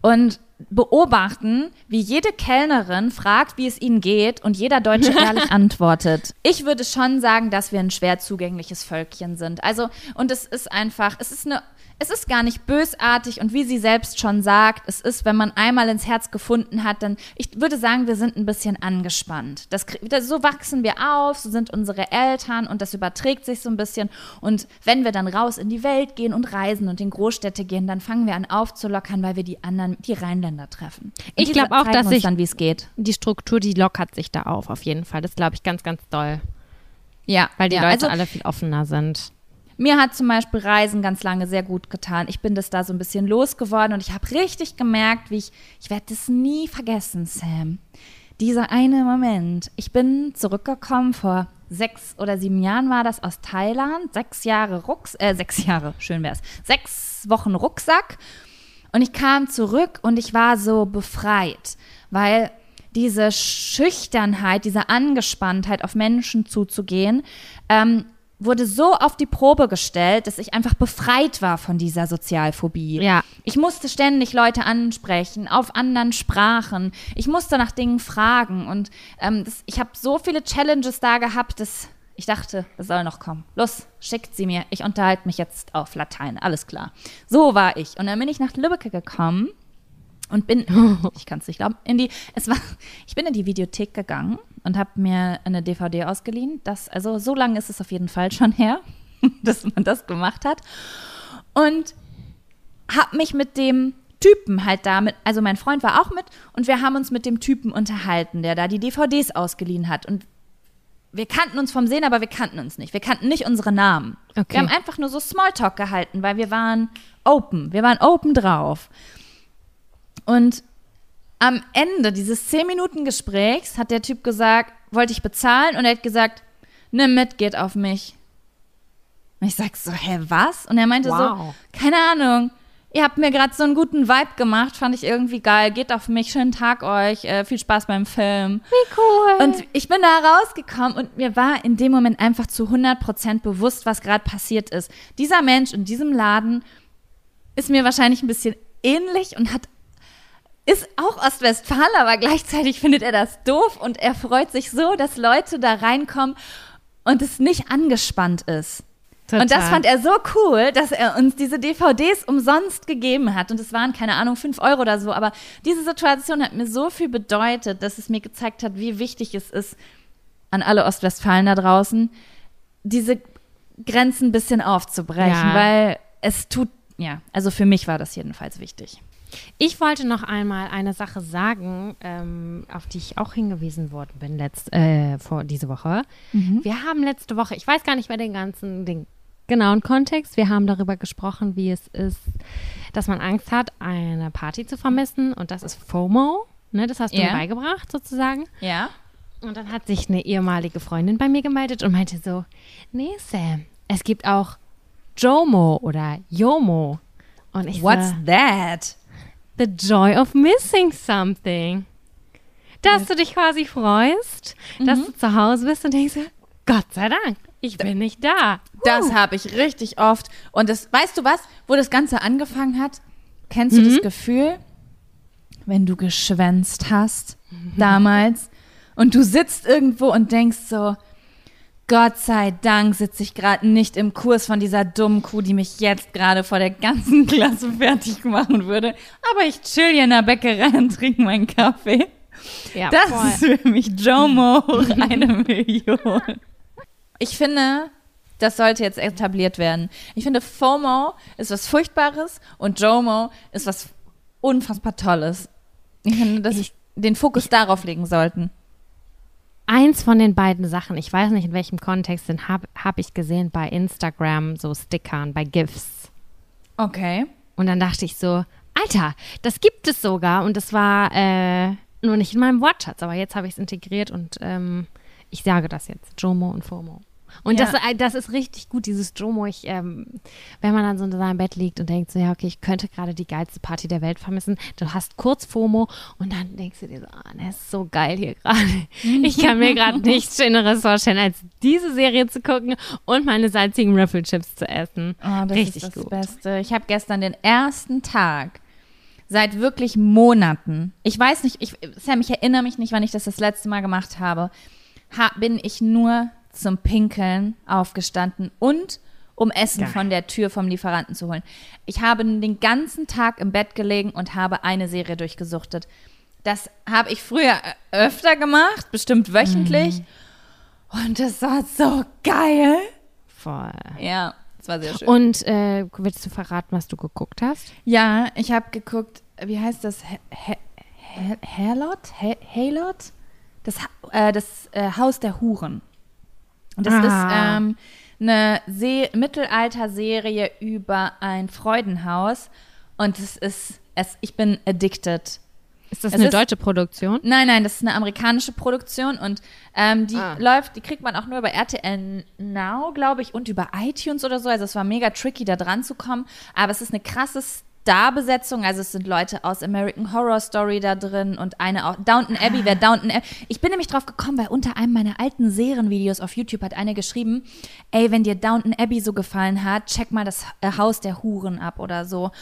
und beobachten, wie jede Kellnerin fragt, wie es ihnen geht und jeder Deutsche *laughs* ehrlich antwortet. Ich würde schon sagen, dass wir ein schwer zugängliches Völkchen sind. Also, und es ist einfach, es ist eine, es ist gar nicht bösartig und wie sie selbst schon sagt, es ist, wenn man einmal ins Herz gefunden hat, dann, ich würde sagen, wir sind ein bisschen angespannt. Das, das, so wachsen wir auf, so sind unsere Eltern und das überträgt sich so ein bisschen. Und wenn wir dann raus in die Welt gehen und reisen und in Großstädte gehen, dann fangen wir an aufzulockern, weil wir die anderen, die Rheinländer treffen. Und Ich die glaub auch, dass uns ich- dann, wie es geht. Die Struktur, die lockert sich da auf, auf jeden Fall. Das glaube ich ganz, ganz doll. Ja, Weil die ja, Leute also, alle viel offener sind. Mir hat zum Beispiel Reisen ganz lange sehr gut getan. Ich bin das da so ein bisschen losgeworden und ich habe richtig gemerkt, wie ich, ich werde das nie vergessen, Sam. Dieser eine Moment. Ich bin zurückgekommen vor sechs oder sieben Jahren war das aus Thailand. Sechs Jahre Rucks, äh, sechs Jahre, schön wär's. Sechs Wochen Rucksack. Und ich kam zurück und ich war so befreit, weil diese Schüchternheit, diese Angespanntheit auf Menschen zuzugehen, ähm, wurde so auf die Probe gestellt, dass ich einfach befreit war von dieser Sozialphobie. Ja. Ich musste ständig Leute ansprechen, auf anderen Sprachen. Ich musste nach Dingen fragen. Und ähm, das, ich habe so viele Challenges da gehabt, dass ich dachte, es soll noch kommen. Los, schickt sie mir. Ich unterhalte mich jetzt auf Latein. Alles klar. So war ich. Und dann bin ich nach Lübeck gekommen und bin, *laughs* ich kann es nicht glauben, in die, es war, ich bin in die Videothek gegangen und habe mir eine DVD ausgeliehen. Das, also so lange ist es auf jeden Fall schon her, *laughs* dass man das gemacht hat. Und habe mich mit dem Typen halt da mit, also mein Freund war auch mit und wir haben uns mit dem Typen unterhalten, der da die DVDs ausgeliehen hat. Und wir kannten uns vom Sehen, aber wir kannten uns nicht. Wir kannten nicht unsere Namen. Okay. Wir haben einfach nur so Smalltalk gehalten, weil wir waren open. Wir waren open drauf. Und am Ende dieses 10 Minuten Gesprächs hat der Typ gesagt, wollte ich bezahlen und er hat gesagt, nimm mit, geht auf mich. Und ich sag so, hä, was? Und er meinte Wow. so, keine Ahnung, ihr habt mir gerade so einen guten Vibe gemacht, fand ich irgendwie geil, geht auf mich, schönen Tag euch, äh, viel Spaß beim Film. Wie cool. Und ich bin da rausgekommen und mir war in dem Moment einfach zu 100% bewusst, was gerade passiert ist. Dieser Mensch in diesem Laden ist mir wahrscheinlich ein bisschen ähnlich und hat ist auch Ostwestfalen, aber gleichzeitig findet er das doof und er freut sich so, dass Leute da reinkommen und es nicht angespannt ist. Und das fand er so cool, dass er uns diese DVDs umsonst gegeben hat. Und es waren, keine Ahnung, fünf Euro oder so. Aber diese Situation hat mir so viel bedeutet, dass es mir gezeigt hat, wie wichtig es ist, an alle Ostwestfalen da draußen, diese Grenzen ein bisschen aufzubrechen. Ja. Weil es tut, ja, also für mich war das jedenfalls wichtig. Ich wollte noch einmal eine Sache sagen, ähm, auf die ich auch hingewiesen worden bin letzt, äh, vor diese Woche. Wir haben letzte Woche, ich weiß gar nicht mehr den ganzen, den genauen Kontext, wir haben darüber gesprochen, wie es ist, dass man Angst hat, eine Party zu vermissen und das ist FOMO. Ne, das hast du Ja. mir beigebracht sozusagen. Ja. Und dann hat sich eine ehemalige Freundin bei mir gemeldet und meinte so, nee Sam, es gibt auch JOMO oder YOMO. Und ich What's so, that? The joy of missing something. Dass du dich quasi freust, dass du zu Hause bist und denkst, Gott sei Dank, ich bin nicht da. Das habe ich richtig oft. Und das, weißt du was, wo das Ganze angefangen hat? Kennst du das Gefühl, wenn du geschwänzt hast damals und du sitzt irgendwo und denkst so, Gott sei Dank sitze ich gerade nicht im Kurs von dieser dummen Kuh, die mich jetzt gerade vor der ganzen *laughs* Klasse fertig machen würde. Aber ich chill hier in der Bäckerei und trinke meinen Kaffee. Ja, Das voll. ist für mich Jomo hoch *laughs* eine Million. Ich finde, das sollte jetzt etabliert werden. Ich finde, FOMO ist was Furchtbares und JOMO ist was unfassbar Tolles. Ich finde, dass ich den Fokus darauf legen sollten. Eins von den beiden Sachen, ich weiß nicht in welchem Kontext, den habe hab ich gesehen bei Instagram, so Stickern, bei GIFs. Okay. Und dann dachte ich so, Alter, das gibt es sogar. Und das war äh, nur nicht in meinem Wortschatz, aber jetzt habe ich es integriert und ähm, ich sage das jetzt, JOMO und FOMO. Und Ja. das, äh, das ist richtig gut, dieses JOMO. Ich, ähm, wenn man dann so in seinem Bett liegt und denkt so, ja, okay, ich könnte gerade die geilste Party der Welt vermissen. Du hast kurz FOMO und dann denkst du dir so, ah, das ist so geil hier gerade. Ich kann mir gerade nichts Schöneres vorstellen, als diese Serie zu gucken und meine salzigen Ruffle-Chips zu essen. Oh, das Richtig ist das gut. Beste. Ich habe gestern den ersten Tag seit wirklich Monaten. Ich weiß nicht, ich, Sam, ich erinnere mich nicht, wann ich das das letzte Mal gemacht habe. Ha, bin ich nur zum Pinkeln aufgestanden und um Essen Geil. von der Tür vom Lieferanten zu holen. Ich habe den ganzen Tag im Bett gelegen und habe eine Serie durchgesuchtet. Das habe ich früher äh, öfter gemacht, bestimmt wöchentlich. Und das war so geil. Voll. Ja, das war sehr schön. Und äh, willst du verraten, was du geguckt hast? Ja, ich habe geguckt, wie heißt das? Halot? Halot? Das, äh, das äh, Haus der Huren. Und das Ah. ist ähm, eine Se Mittelalter-Serie über ein Freudenhaus. Und es ist, es, ich bin addicted. Ist das Es eine ist- deutsche Produktion? Nein, nein, das ist eine amerikanische Produktion und ähm, die Ah. läuft, die kriegt man auch nur über RTL Now, glaube ich, und über iTunes oder so. Also es war mega tricky, da dran zu kommen. Aber es ist eine krasse Starbesetzung. Also es sind Leute aus American Horror Story da drin und eine auch. Downton Abbey, wer Downton Abbey. Ich bin nämlich drauf gekommen, weil unter einem meiner alten Serienvideos auf YouTube hat eine geschrieben, ey, wenn dir Downton Abbey so gefallen hat, check mal das äh, Haus der Huren ab oder so.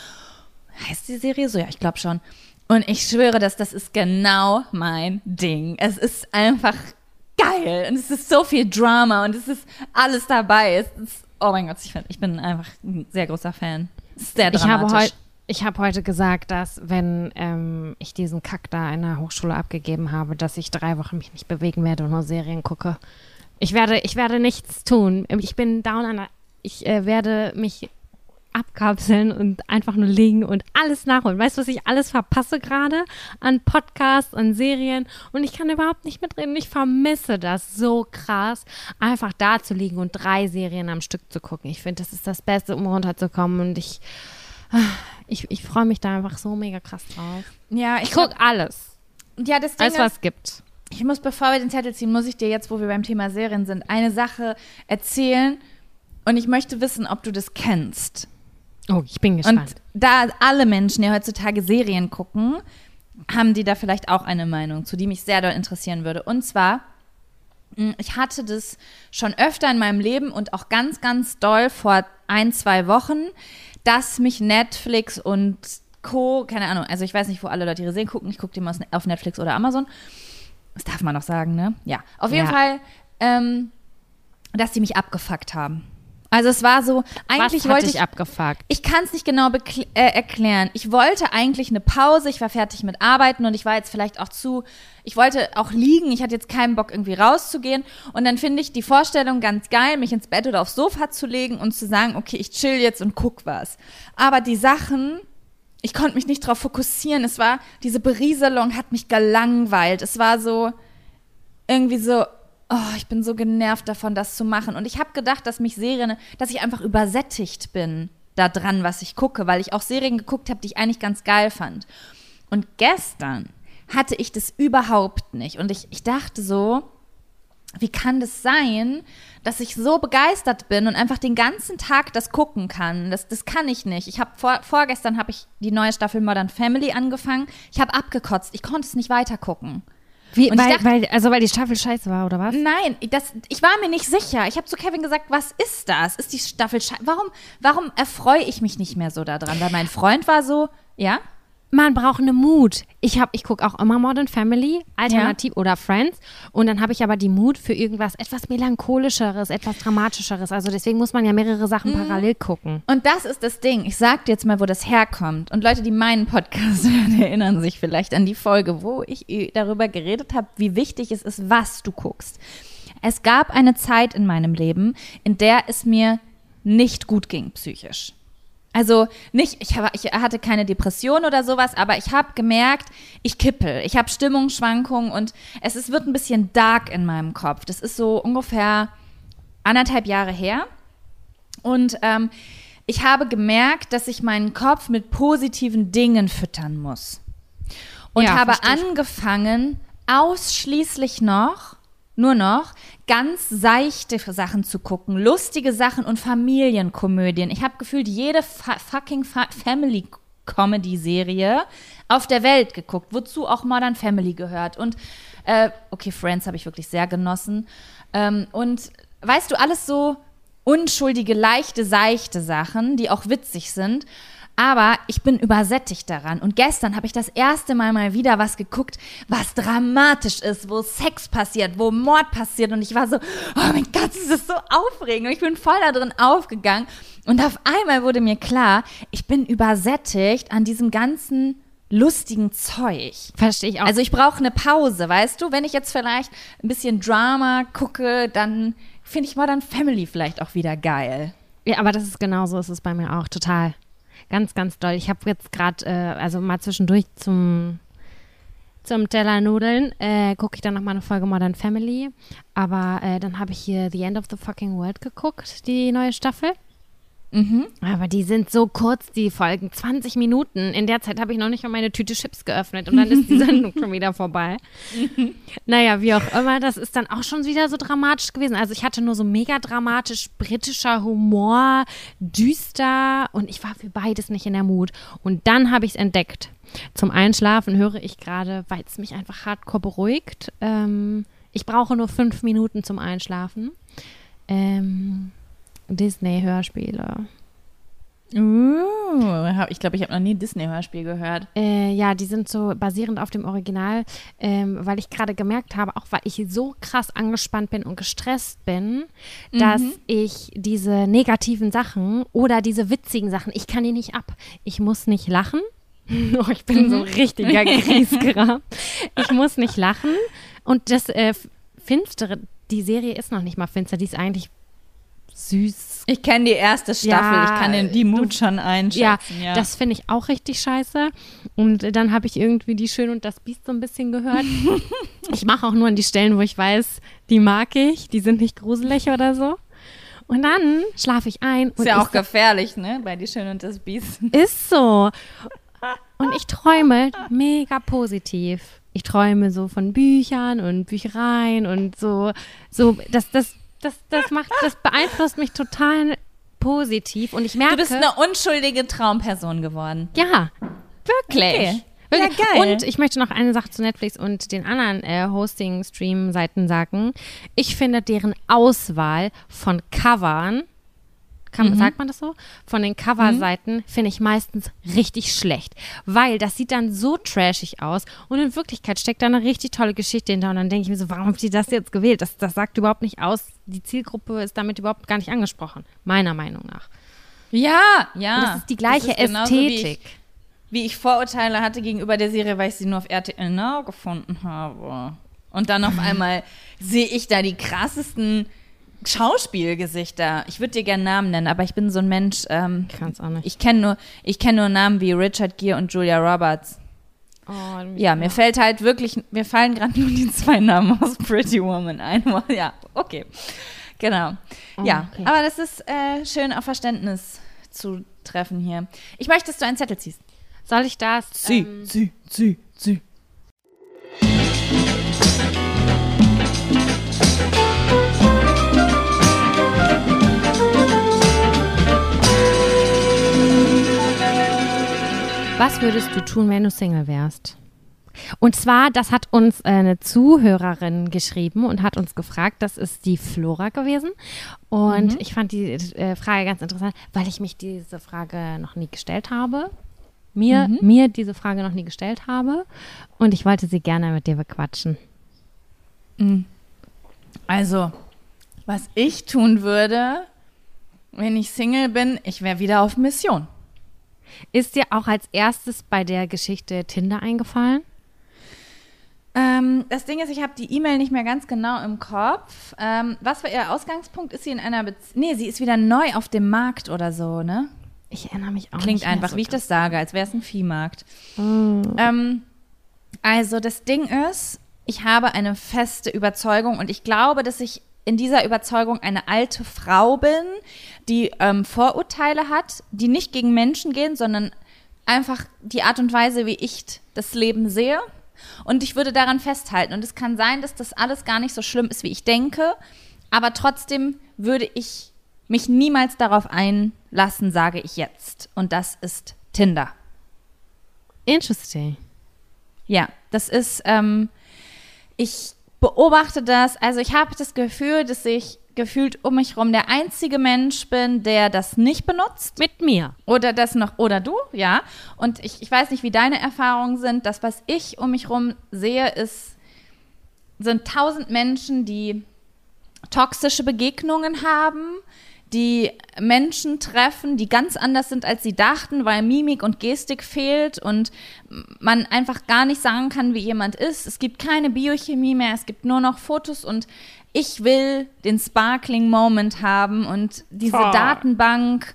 Heißt die Serie so? Ja, ich glaube schon. Und ich schwöre, dass das ist genau mein Ding. Es ist einfach geil und es ist so viel Drama und es ist alles dabei. Ist, oh mein Gott, ich, find, ich bin einfach ein sehr großer Fan. Es ist sehr Ich habe, dramatisch. Ich habe heute gesagt, dass wenn ähm, ich diesen Kack da in der Hochschule abgegeben habe, dass ich drei Wochen mich nicht bewegen werde und nur Serien gucke. Ich werde, ich werde nichts tun. Ich bin down an der, ich äh, werde mich abkapseln und einfach nur liegen und alles nachholen. Weißt du, was ich alles verpasse gerade an Podcasts, an Serien und ich kann überhaupt nicht mitreden. Ich vermisse das so krass, einfach da zu liegen und drei Serien am Stück zu gucken. Ich finde, das ist das Beste, um runterzukommen und ich, ich, ich freue mich da einfach so mega krass drauf. ja, Ich gucke alles, ja, das Ding alles was es gibt. Ich muss, bevor wir den Zettel ziehen, muss ich dir jetzt, wo wir beim Thema Serien sind, eine Sache erzählen. Und ich möchte wissen, ob du das kennst. Oh, ich bin gespannt. Und da alle Menschen, die heutzutage Serien gucken, haben die da vielleicht auch eine Meinung zu, die mich sehr doll interessieren würde. Und zwar, mh, ich hatte das schon öfter in meinem Leben und auch ganz, ganz doll vor ein, zwei Wochen, dass mich Netflix und Co., keine Ahnung, also ich weiß nicht, wo alle Leute ihre Serien gucken, ich gucke die mal auf Netflix oder Amazon. Das darf man noch sagen, ne? Ja. Auf jeden Ja. Fall, ähm, dass die mich abgefuckt haben. Also es war so, eigentlich wollte ich abgefuckt? ich kann es nicht genau äh, erklären. Ich wollte eigentlich eine Pause, ich war fertig mit Arbeiten und ich war jetzt vielleicht auch zu, ich wollte auch liegen, ich hatte jetzt keinen Bock irgendwie rauszugehen und dann finde ich die Vorstellung ganz geil, mich ins Bett oder aufs Sofa zu legen und zu sagen, okay, ich chill jetzt und guck was. Aber die Sachen, ich konnte mich nicht darauf fokussieren. Es war, diese Berieselung hat mich gelangweilt. Es war so, irgendwie so, oh, ich bin so genervt davon, das zu machen. Und ich habe gedacht, dass mich Serien, dass ich einfach übersättigt bin da dran, was ich gucke, weil ich auch Serien geguckt habe, die ich eigentlich ganz geil fand. Und gestern hatte ich das überhaupt nicht. Und ich, ich dachte so, wie kann das sein, dass ich so begeistert bin und einfach den ganzen Tag das gucken kann? Das, das kann ich nicht. Ich habe vor, vorgestern habe ich die neue Staffel Modern Family angefangen. Ich habe abgekotzt. Ich konnte es nicht weiter gucken. Wie, weil, dachte- weil, also weil die Staffel scheiße war, oder was? Nein, das, ich war mir nicht sicher. Ich habe zu Kevin gesagt, was ist das? Ist die Staffel schei- Warum, warum erfreue ich mich nicht mehr so daran? Weil mein Freund war so, ja? Man braucht eine Mut. Ich hab, ich gucke auch immer Modern Family, Alternativ oder Friends. Und dann habe ich aber die Mut für irgendwas etwas melancholischeres, etwas dramatischeres. Also deswegen muss man ja mehrere Sachen Mhm. parallel gucken. Und das ist das Ding. Ich sag dir jetzt mal, wo das herkommt. Und Leute, die meinen Podcast *laughs* hören, erinnern sich vielleicht an die Folge, wo ich darüber geredet habe, wie wichtig es ist, was du guckst. Es gab eine Zeit in meinem Leben, in der es mir nicht gut ging psychisch. Also nicht, ich, hab, ich hatte keine Depression oder sowas, aber ich habe gemerkt, ich kippel, ich habe Stimmungsschwankungen und es ist, wird ein bisschen dark in meinem Kopf. Das ist so ungefähr anderthalb Jahre her. Und ähm, ich habe gemerkt, dass ich meinen Kopf mit positiven Dingen füttern muss. Und Ja, habe verstehe angefangen, ausschließlich noch, nur noch, ganz seichte Sachen zu gucken. Lustige Sachen und Familienkomödien. Ich habe gefühlt jede fa fucking fa Family Comedy-Serie auf der Welt geguckt, wozu auch Modern Family gehört. Und äh, okay, Friends habe ich wirklich sehr genossen. Ähm, und weißt du, alles so unschuldige, leichte, seichte Sachen, die auch witzig sind. Aber ich bin übersättigt daran. Und gestern habe ich das erste Mal mal wieder was geguckt, was dramatisch ist, wo Sex passiert, wo Mord passiert. Und ich war so, oh mein Gott, das ist so aufregend. Und ich bin voll da drin aufgegangen. Und auf einmal wurde mir klar, ich bin übersättigt an diesem ganzen lustigen Zeug. Verstehe ich auch. Also ich brauche eine Pause, weißt du? Wenn ich jetzt vielleicht ein bisschen Drama gucke, dann finde ich Modern Family vielleicht auch wieder geil. ja, aber das ist genauso, ist es bei mir auch total. Ganz, ganz doll. Ich habe jetzt gerade, äh, also mal zwischendurch zum, zum Teller Nudeln, äh, gucke ich dann nochmal eine Folge Modern Family. Aber äh, dann habe ich hier The End of the Fucking World geguckt, die neue Staffel. Mhm. Aber die sind so kurz, die Folgen, 20 Minuten. In der Zeit habe ich noch nicht mal meine Tüte Chips geöffnet und dann ist die *laughs* Sendung schon wieder vorbei. naja, wie auch immer, das ist dann auch schon wieder so dramatisch gewesen. Also ich hatte nur so mega dramatisch britischer Humor, düster und ich war für beides nicht in der Mut. Und dann habe ich es entdeckt. Zum Einschlafen höre ich gerade, weil es mich einfach hardcore beruhigt. Ähm, ich brauche nur fünf Minuten zum Einschlafen. Ähm, Disney-Hörspiele. Uh, ich glaube, ich habe noch nie ein Disney-Hörspiel gehört. Äh, ja, die sind so basierend auf dem Original, ähm, weil ich gerade gemerkt habe, auch weil ich so krass angespannt bin und gestresst bin, dass ich diese negativen Sachen oder diese witzigen Sachen, ich kann die nicht ab. Ich muss nicht lachen. *laughs* Oh, ich bin so ein richtiger *laughs* Griesgram. Ich muss nicht lachen. Und das äh, Finstere, die Serie ist noch nicht mal finster, die ist eigentlich süß, Ich kenne die erste Staffel, Ja, ich kann den, die Mut schon Ja, einschätzen. Ja, das finde ich auch richtig scheiße. Und dann habe ich irgendwie die Schön und das Biest so ein bisschen gehört. *laughs* ich mache auch nur an die Stellen, wo ich weiß, die mag ich, die sind nicht gruselig oder so. Und dann schlafe ich ein. ist und ja auch gefährlich, ne? Bei Die Schön und das Biest. *laughs* ist so. Und ich träume mega positiv. Ich träume so von Büchern und Büchereien und so, so, das, das, das, das macht, das beeinflusst mich total positiv. Und ich merke. Du bist eine unschuldige Traumperson geworden. Ja, wirklich. Okay. Wirklich. Ja, geil. Und ich möchte noch eine Sache zu Netflix und den anderen äh, Hosting-Stream-Seiten sagen. Ich finde deren Auswahl von Covern, kann, Mhm. sagt man das so? Von den Coverseiten finde ich meistens richtig schlecht, weil das sieht dann so trashig aus und in Wirklichkeit steckt da eine richtig tolle Geschichte hinter und dann denke ich mir so, warum habt ihr das jetzt gewählt? Das, das sagt überhaupt nicht aus. Die Zielgruppe ist damit überhaupt gar nicht angesprochen, meiner Meinung nach. Ja, ja. Und das ist die gleiche ist Ästhetik. ich, wie ich Vorurteile hatte gegenüber der Serie, weil ich sie nur auf RTL Now gefunden habe. Und dann auf *laughs* einmal sehe ich da die krassesten Schauspielgesichter. Ich würde dir gerne Namen nennen, aber ich bin so ein Mensch. Ähm, Ich kann es auch nicht. ich kenne nur, ich kenne nur Namen wie Richard Gere und Julia Roberts. Oh, Ja, mir fällt halt wirklich, mir fallen gerade nur die zwei Namen aus *laughs* Pretty Woman ein. Ja, okay. Genau. Ja, okay. aber das ist äh, schön auf Verständnis zu treffen hier. Ich möchte, dass du einen Zettel ziehst. Soll ich das? ähm, zieh, zieh, zieh. Was würdest du tun, wenn du Single wärst? Und zwar, das hat uns eine Zuhörerin geschrieben und hat uns gefragt, das ist die Flora gewesen. Und ich fand die äh, Frage ganz interessant, weil ich mich diese Frage noch nie gestellt habe. Mir, mir diese Frage noch nie gestellt habe. Und ich wollte sie gerne mit dir bequatschen. Also, was ich tun würde, wenn ich Single bin, ich wäre wieder auf Mission. Ist dir auch als erstes bei der Geschichte Tinder eingefallen? Ähm, das Ding ist, ich habe die E-Mail nicht mehr ganz genau im Kopf. Ähm, was war ihr Ausgangspunkt? Ist sie in einer Beziehung? Nee, sie ist wieder neu auf dem Markt oder so, ne? Ich erinnere mich auch Klingt einfach, so wie ich das sage, als wäre es ein Viehmarkt. Mm. Ähm, also das Ding ist, ich habe eine feste Überzeugung und ich glaube, dass ich in dieser Überzeugung eine alte Frau bin, die ähm, Vorurteile hat, die nicht gegen Menschen gehen, sondern einfach die Art und Weise, wie ich das Leben sehe. Und ich würde daran festhalten. Und es kann sein, dass das alles gar nicht so schlimm ist, wie ich denke. Aber trotzdem würde ich mich niemals darauf einlassen, sage ich jetzt. Und das ist Tinder. Interesting. Ja, das ist, ähm, ich beobachte das, also ich habe das Gefühl, dass ich gefühlt um mich herum der einzige Mensch bin, der das nicht benutzt. Mit mir. Oder das noch, oder du, ja. Und ich, ich weiß nicht, wie deine Erfahrungen sind. Das, was ich um mich herum sehe, ist, sind tausend Menschen, die toxische Begegnungen haben, die Menschen treffen, die ganz anders sind, als sie dachten, weil Mimik und Gestik fehlt und man einfach gar nicht sagen kann, wie jemand ist. Es gibt keine Biochemie mehr, es gibt nur noch Fotos und ich will den Sparkling Moment haben und diese Oh. Datenbank,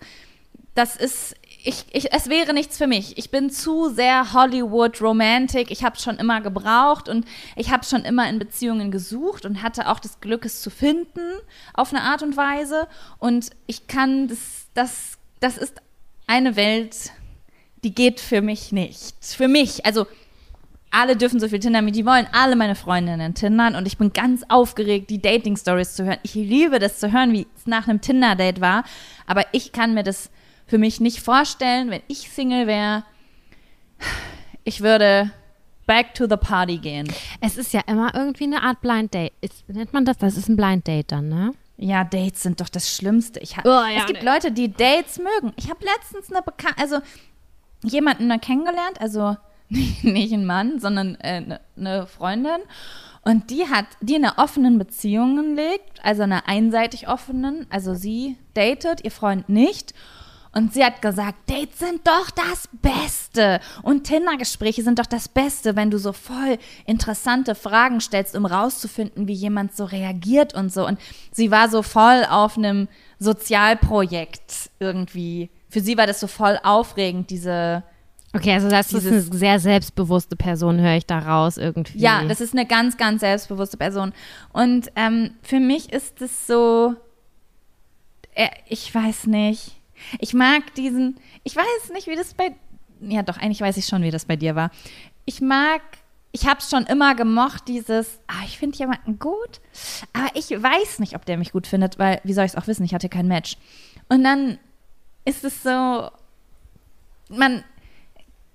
das ist, ich, ich, es wäre nichts für mich. Ich bin zu sehr Hollywood Romantic. Ich habe es schon immer gebraucht und ich habe schon immer in Beziehungen gesucht und hatte auch das Glück, es zu finden auf eine Art und Weise. Und ich kann das, das das ist eine Welt, die geht für mich nicht. Für mich, also alle dürfen so viel Tinder wie die wollen, alle meine Freundinnen tindern und ich bin ganz aufgeregt, die Dating-Stories zu hören. Ich liebe das zu hören, wie es nach einem Tinder-Date war, aber ich kann mir das für mich nicht vorstellen, wenn ich Single wäre. Ich würde back to the party gehen. Es ist ja immer irgendwie eine Art Blind Date. Ist, nennt man das? Das ist ein Blind Date dann, ne? Ja, Dates sind doch das Schlimmste. Ich hab, Oh, ja, es gibt ne. Leute, die Dates mögen. Ich habe letztens eine Bekan also jemanden kennengelernt, also *laughs* nicht ein Mann, sondern äh, eine eine Freundin. Und die hat, die in einer offenen Beziehung lebt, also einer einseitig offenen, also sie datet, ihr Freund nicht. Und sie hat gesagt, Dates sind doch das Beste. Und Tinder-Gespräche sind doch das Beste, wenn du so voll interessante Fragen stellst, um rauszufinden, wie jemand so reagiert und so. Und sie war so voll auf einem Sozialprojekt irgendwie. Für sie war das so voll aufregend, diese, Okay, also das ist eine sehr selbstbewusste Person, höre ich da raus irgendwie. Ja, das ist eine ganz, ganz selbstbewusste Person. Und ähm, für mich ist es so, äh, ich weiß nicht. Ich mag diesen, ich weiß nicht, wie das bei, ja doch, eigentlich weiß ich schon, wie das bei dir war. Ich mag, ich habe es schon immer gemocht, dieses, ah, ich finde jemanden gut, aber ich weiß nicht, ob der mich gut findet, weil, wie soll ich es auch wissen, ich hatte kein Match. Und dann ist es so, man,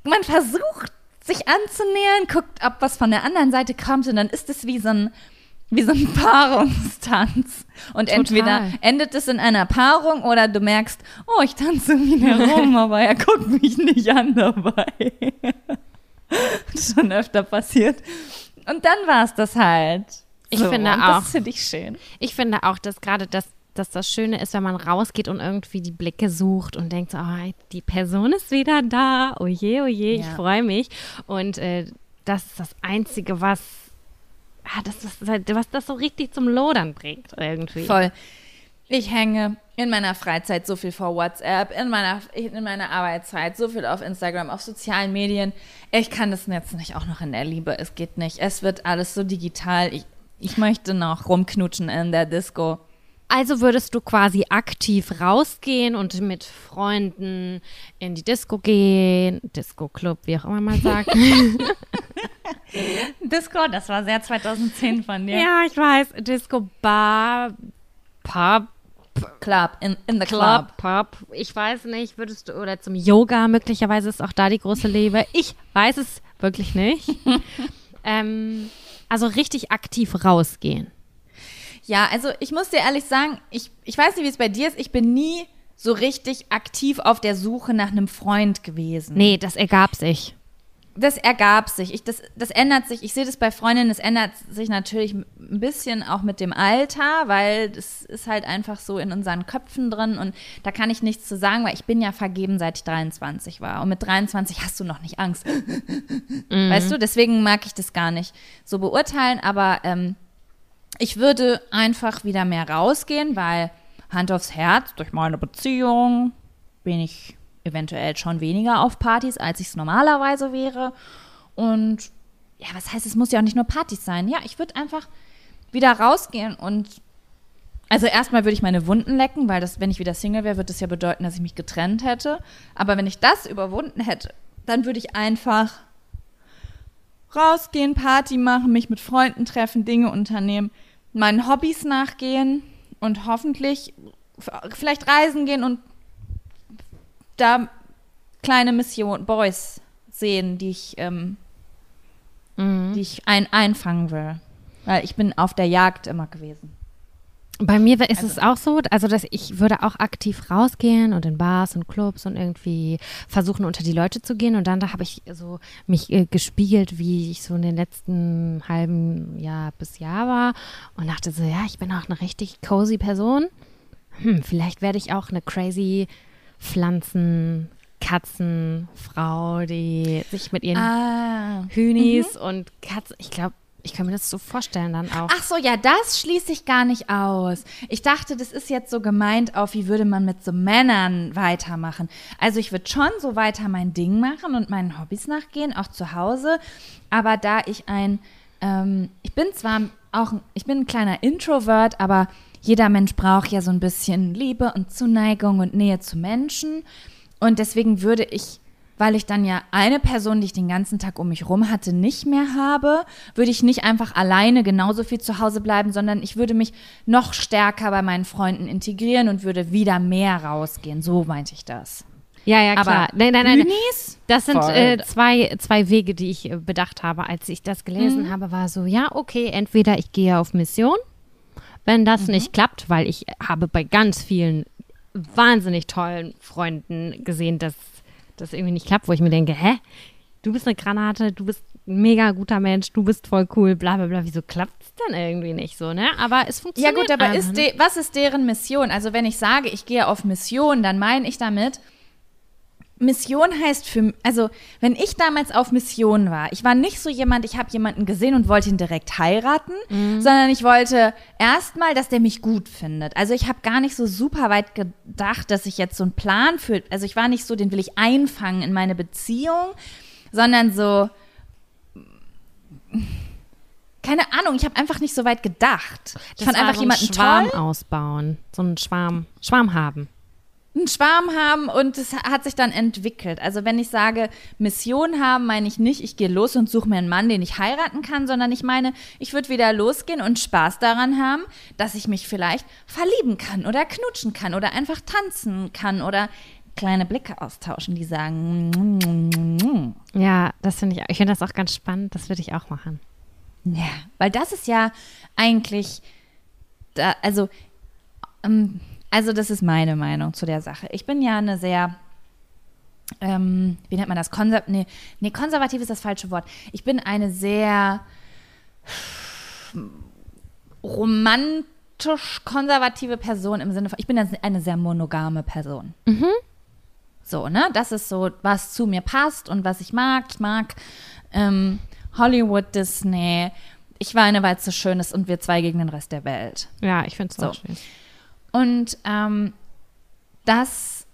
man versucht sich anzunähern, guckt, ob was von der anderen Seite kommt und dann ist es wie so ein wie so ein *laughs* Paarungstanz. Und Total. entweder endet es in einer Paarung oder du merkst, oh, ich tanze um ihn herum, aber er guckt mich nicht an dabei. *laughs* schon öfter passiert. Und dann war es das halt. Ich finde auch. Das finde ich schön. Ich finde auch, dass gerade das, dass das Schöne ist, wenn man rausgeht und irgendwie die Blicke sucht und denkt oh, die Person ist wieder da. Oh je, oh je, ich Ja. freue mich. Und äh, das ist das Einzige, was, ah, das, das, was das so richtig zum Lodern bringt irgendwie. Voll. Ich hänge in meiner Freizeit so viel vor WhatsApp, in meiner, in meiner Arbeitszeit, so viel auf Instagram, auf sozialen Medien. Ich kann das jetzt nicht auch noch in der Liebe. Es geht nicht. Es wird alles so digital. Ich, ich möchte noch rumknutschen in der Disco. Also würdest du quasi aktiv rausgehen und mit Freunden in die Disco gehen, Disco-Club, wie auch immer man sagt. *laughs* Disco, das war sehr 2010 von dir. ja, ich weiß, Disco-Bar, Pub, Club, in, in the Club, club. Pub, ich weiß nicht, würdest du, oder zum Yoga, möglicherweise ist auch da die große Liebe. Ich weiß es wirklich nicht. *laughs* ähm, also richtig aktiv rausgehen. Ja, also ich muss dir ehrlich sagen, ich, ich weiß nicht, wie es bei dir ist. Ich bin nie so richtig aktiv auf der Suche nach einem Freund gewesen. Nee, das ergab sich. Das ergab sich. Ich, das, das ändert sich. Ich sehe das bei Freundinnen. Es ändert sich natürlich ein bisschen auch mit dem Alter, weil das ist halt einfach so in unseren Köpfen drin und da kann ich nichts zu sagen, weil ich bin ja vergeben, seit ich 23 war. Und mit 23 hast du noch nicht Angst. *laughs* Weißt du, deswegen mag ich das gar nicht so beurteilen, aber ähm, ich würde einfach wieder mehr rausgehen, weil Hand aufs Herz, durch meine Beziehung bin ich eventuell schon weniger auf Partys, als ich es normalerweise wäre. Und ja, was heißt, es muss ja auch nicht nur Partys sein. Ja, ich würde einfach wieder rausgehen und also erstmal würde ich meine Wunden lecken, weil das, wenn ich wieder Single wäre, würde das ja bedeuten, dass ich mich getrennt hätte. Aber wenn ich das überwunden hätte, dann würde ich einfach rausgehen, Party machen, mich mit Freunden treffen, Dinge unternehmen, meinen Hobbys nachgehen und hoffentlich vielleicht reisen gehen und da kleine Mission Boys sehen, die ich, ähm, die ich ein, einfangen will. Weil ich bin auf der Jagd immer gewesen. Bei mir ist es auch so, also dass ich würde auch aktiv rausgehen und in Bars und Clubs und irgendwie versuchen unter die Leute zu gehen und dann da habe ich so mich äh, gespiegelt, wie ich so in den letzten halben Jahr bis Jahr war und dachte so, ja, ich bin auch eine richtig cozy Person. Hm, vielleicht werde ich auch eine crazy Pflanzen, Katzen, Frau, die sich mit ihren Ah. Hühnis und Katzen, ich glaube, ich kann mir das so vorstellen dann auch. Ach so, ja, das schließe ich gar nicht aus. Ich dachte, das ist jetzt so gemeint auf, wie würde man mit so Männern weitermachen. Also ich würde schon so weiter mein Ding machen und meinen Hobbys nachgehen, auch zu Hause. Aber da ich ein, ähm, ich bin zwar auch, ich bin ein kleiner Introvert, aber jeder Mensch braucht ja so ein bisschen Liebe und Zuneigung und Nähe zu Menschen. Und deswegen würde ich, weil ich dann ja eine Person, die ich den ganzen Tag um mich rum hatte, nicht mehr habe, würde ich nicht einfach alleine genauso viel zu Hause bleiben, sondern ich würde mich noch stärker bei meinen Freunden integrieren und würde wieder mehr rausgehen. So meinte ich das. Ja, ja, klar. Aber nein, nein, nein. Unis? Das sind äh, zwei, zwei Wege, die ich äh, bedacht habe, als ich das gelesen habe, war so, ja, okay, entweder ich gehe auf Mission, wenn das nicht klappt, weil ich habe bei ganz vielen wahnsinnig tollen Freunden gesehen, dass das irgendwie nicht klappt, wo ich mir denke, hä, du bist eine Granate, du bist ein mega guter Mensch, du bist voll cool, bla bla bla, wieso klappt es denn irgendwie nicht so, ne? Aber es Ja funktioniert gut, aber einfach, ist ne? was ist deren Mission? Also wenn ich sage, ich gehe auf Mission, dann meine ich damit, Mission heißt für, also wenn ich damals auf Mission war, ich war nicht so jemand, ich habe jemanden gesehen und wollte ihn direkt heiraten, sondern ich wollte erstmal, dass der mich gut findet. Also ich habe gar nicht so super weit gedacht, dass ich jetzt so einen Plan für, also ich war nicht so, den will ich einfangen in meine Beziehung, sondern so, keine Ahnung, ich habe einfach nicht so weit gedacht. Ich Das fand einfach so jemanden Schwarm toll. ausbauen, so einen Schwarm, Schwarm haben. Einen Schwarm haben und es hat sich dann entwickelt. Also wenn ich sage Mission haben, meine ich nicht, ich gehe los und suche mir einen Mann, den ich heiraten kann, sondern ich meine, ich würde wieder losgehen und Spaß daran haben, dass ich mich vielleicht verlieben kann oder knutschen kann oder einfach tanzen kann oder kleine Blicke austauschen, die sagen, Ja, das finde ich, ich finde das auch ganz spannend, das würde ich auch machen. Ja, weil das ist ja eigentlich, da, also, ähm, also das ist meine Meinung zu der Sache. Ich bin ja eine sehr, ähm, wie nennt man das? Konser nee, nee, konservativ ist das falsche Wort. Ich bin eine sehr romantisch konservative Person im Sinne von, ich bin eine sehr monogame Person. So, ne? Das ist so, was zu mir passt und was ich mag. Ich mag ähm, Hollywood, Disney. Ich weine, weil es so schön ist und wir zwei gegen den Rest der Welt. Ja, ich finde es So. auch schön. Und ähm, das,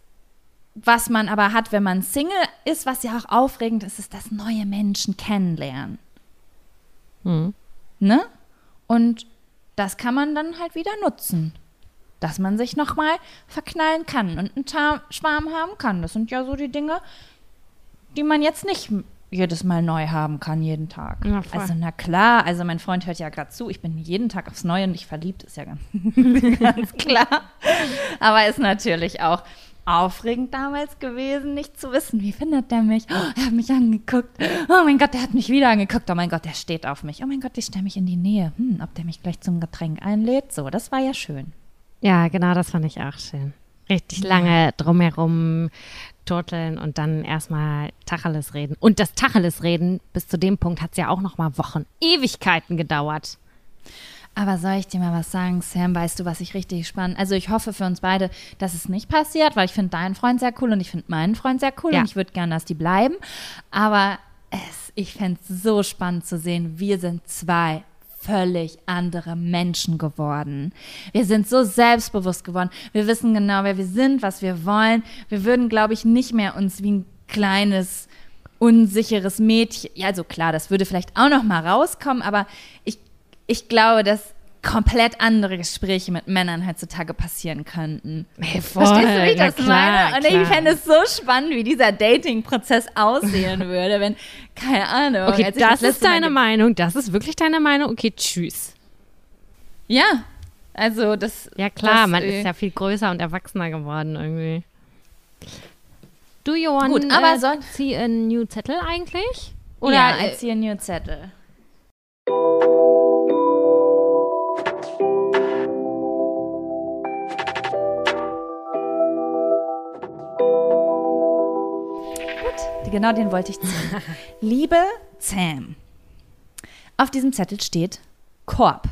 was man aber hat, wenn man Single ist, was ja auch aufregend ist, ist das neue Menschen kennenlernen. Mhm. Ne? Und das kann man dann halt wieder nutzen. Dass man sich nochmal verknallen kann und einen Schwarm haben kann. Das sind ja so die Dinge, die man jetzt nicht jedes Mal neu haben kann, jeden Tag. Ja, also, na klar, also mein Freund hört ja gerade zu, ich bin jeden Tag aufs Neue und ich verliebt, ist ja ganz, *laughs* ganz klar. Aber ist natürlich auch aufregend damals gewesen, nicht zu wissen, wie findet der mich? Oh, er hat mich angeguckt. Oh mein Gott, der hat mich wieder angeguckt. Oh mein Gott, der steht auf mich. Oh mein Gott, ich stelle mich in die Nähe. Hm, ob der mich gleich zum Getränk einlädt? So, das war ja schön. Ja, genau, das fand ich auch schön. Richtig lange drumherum turteln und dann erstmal Tacheles reden. Und das Tacheles reden, bis zu dem Punkt hat es ja auch noch mal Wochen, Ewigkeiten gedauert. Aber soll ich dir mal was sagen, Sam? Weißt du, was ich richtig spannend? Also ich hoffe für uns beide, dass es nicht passiert, weil ich finde deinen Freund sehr cool und ich finde meinen Freund sehr cool Ja. und ich würde gerne, dass die bleiben. Aber es, ich fände es so spannend zu sehen, wir sind zwei völlig andere Menschen geworden. Wir sind so selbstbewusst geworden. Wir wissen genau, wer wir sind, was wir wollen. Wir würden, glaube ich, nicht mehr uns wie ein kleines unsicheres Mädchen. Ja, also klar, das würde vielleicht auch noch mal rauskommen, aber ich, ich glaube, dass komplett andere Gespräche mit Männern heutzutage passieren könnten. Hey, voll, Verstehst du, wie ich das klar, meine? Und klar. ich fände es so spannend, wie dieser Dating-Prozess aussehen würde, wenn, keine Ahnung. Okay, ich das, ist Mal deine ge- Meinung. Das ist wirklich deine Meinung. Okay, tschüss. Ja, also das. Ja klar, das, man äh, ist ja viel größer und erwachsener geworden irgendwie. Do you want Gut, aber äh, soll- see a new Zettel eigentlich? Oder ja, äh, als hier New Zettel. Genau den wollte ich ziehen. *laughs* Liebe Sam, auf diesem Zettel steht Korb.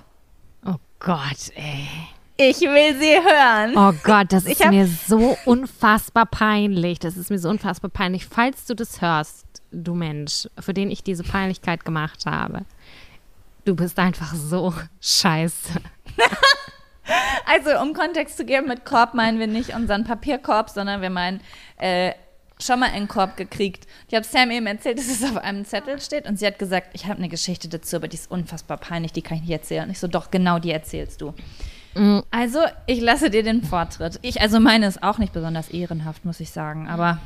Oh Gott, ey. Ich will sie hören. Oh Gott, das ist mir so unfassbar peinlich. Das ist mir so unfassbar peinlich. Falls du das hörst, du Mensch, für den ich diese Peinlichkeit gemacht habe, du bist einfach so scheiße. *laughs* Also, um Kontext zu geben, mit Korb meinen wir nicht unseren Papierkorb, sondern wir meinen äh, schon mal einen Korb gekriegt. Ich habe Sam eben erzählt, dass es auf einem Zettel steht und sie hat gesagt, ich habe eine Geschichte dazu, aber die ist unfassbar peinlich, die kann ich nicht erzählen. Und ich so, doch, genau die erzählst du. Mm. Also, ich lasse dir den Vortritt. Ich, also meine ist auch nicht besonders ehrenhaft, muss ich sagen, aber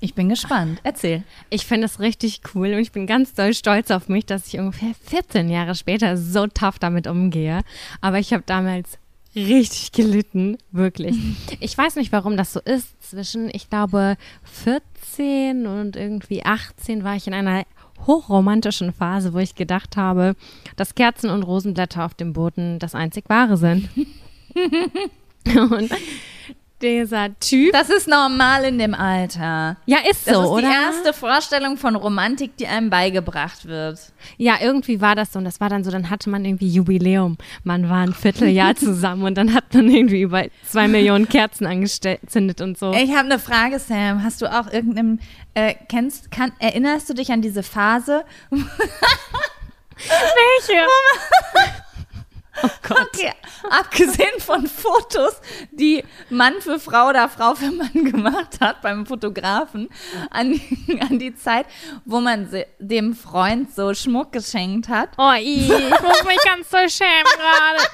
ich bin gespannt. Erzähl. Ich finde es richtig cool und ich bin ganz doll stolz auf mich, dass ich ungefähr 14 Jahre später so tough damit umgehe. Aber ich habe damals richtig gelitten, wirklich. *laughs* Ich weiß nicht, warum das so ist. Zwischen, ich glaube, 14 und irgendwie 18 war ich in einer hochromantischen Phase, wo ich gedacht habe, dass Kerzen und Rosenblätter auf dem Boden das einzig wahre sind. *laughs* *laughs* und dieser Typ. Das ist normal in dem Alter. Ja, ist so, Das ist oder? die erste Vorstellung von Romantik, die einem beigebracht wird. Ja, irgendwie war das so. Und das war dann so, dann hatte man irgendwie Jubiläum. Man war ein Vierteljahr *laughs* zusammen und dann hat man irgendwie über zwei Millionen Kerzen angezündet und so. Ich habe eine Frage, Sam. Hast du auch irgendeinem, äh, kennst, kann, erinnerst du dich an diese Phase? *laughs* Welche? Oh Gott. Okay, abgesehen von Fotos, die Mann für Frau oder Frau für Mann gemacht hat beim Fotografen, an die, an die Zeit, wo man dem Freund so Schmuck geschenkt hat. Oh, ich muss mich ganz so schämen gerade.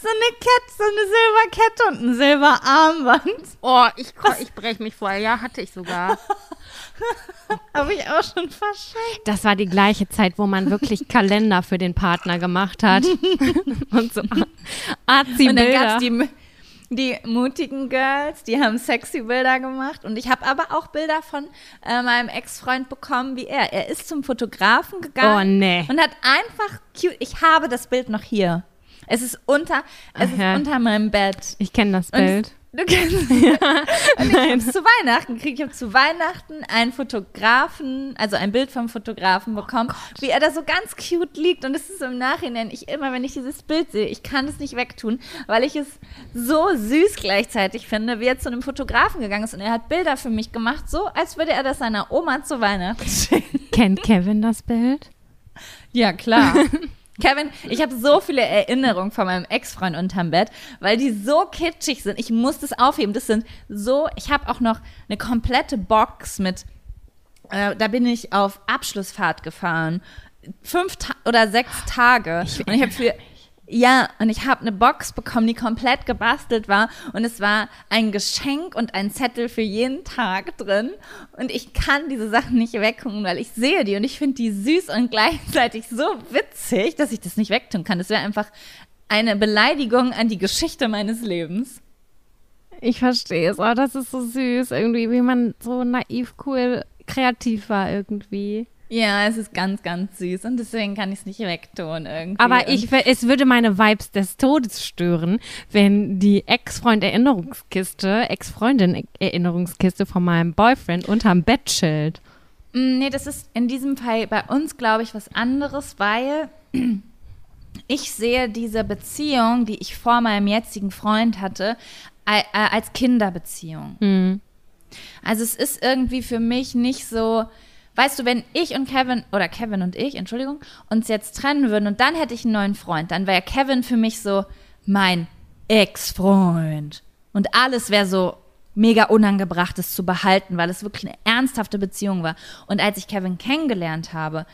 So eine Kette, so eine Silberkette und ein Silberarmband. Oh, ich, ich breche mich voll. Ja, hatte ich sogar. *laughs* *laughs* Habe ich auch schon verschenkt. Das war die gleiche Zeit, wo man wirklich *laughs* Kalender für den Partner gemacht hat. *laughs* und so Und dann gab es die, die mutigen Girls, die haben sexy Bilder gemacht. Und ich habe aber auch Bilder von äh, meinem Ex-Freund bekommen, wie er. Er ist zum Fotografen gegangen Oh, nee. und hat einfach cute. Ich habe das Bild noch hier. Es ist unter, es Aha. ist unter meinem Bett. Ich kenne das Und Bild. Du kennst *laughs* *laughs* Und ich habe zu Weihnachten gekriegt. Ich habe zu Weihnachten einen Fotografen, also ein Bild vom Fotografen bekommen, wie er da so ganz cute liegt. Und es ist im Nachhinein, ich immer, wenn ich dieses Bild sehe, ich kann es nicht wegtun, weil ich es so süß gleichzeitig finde, wie er zu einem Fotografen gegangen ist. Und er hat Bilder für mich gemacht, so als würde er das seiner Oma zu Weihnachten *laughs* schenken. Kennt Kevin das Bild? Ja, klar. Kevin, ich habe so viele Erinnerungen von meinem Ex-Freund unterm Bett, weil die so kitschig sind. Ich muss das aufheben. Das sind so, ich habe auch noch eine komplette Box mit, äh, da bin ich auf Abschlussfahrt gefahren. Fünf Ta oder sechs Tage. und ich habe für, ja, und ich habe eine Box bekommen, die komplett gebastelt war. Und es war ein Geschenk und ein Zettel für jeden Tag drin. Und ich kann diese Sachen nicht weggucken, weil ich sehe die und ich finde die süß und *laughs* gleichzeitig so witzig, dass ich das nicht wegtun kann. Das wäre einfach eine Beleidigung an die Geschichte meines Lebens. Ich verstehe es. Oh, das ist so süß. Irgendwie, wie man so naiv, cool, kreativ war irgendwie. Ja, es ist ganz, ganz süß und deswegen kann ich es nicht wegtun irgendwie. Aber ich, es würde meine Vibes des Todes stören, wenn die Ex-Freund-Erinnerungskiste, Ex-Freundin-Erinnerungskiste von meinem Boyfriend unterm Bett chillt. Mm, Nee, das ist in diesem Fall bei uns, glaube ich, was anderes, weil *clears throat* ich sehe diese Beziehung, die ich vor meinem jetzigen Freund hatte, als Kinderbeziehung. Hm. Also es ist irgendwie für mich nicht so, weißt du, wenn ich und Kevin, oder Kevin und ich, Entschuldigung, uns jetzt trennen würden und dann hätte ich einen neuen Freund, dann wäre Kevin für mich so mein Ex-Freund. Und alles wäre so mega unangebracht, es zu behalten, weil es wirklich eine ernsthafte Beziehung war. Und als ich Kevin kennengelernt habe,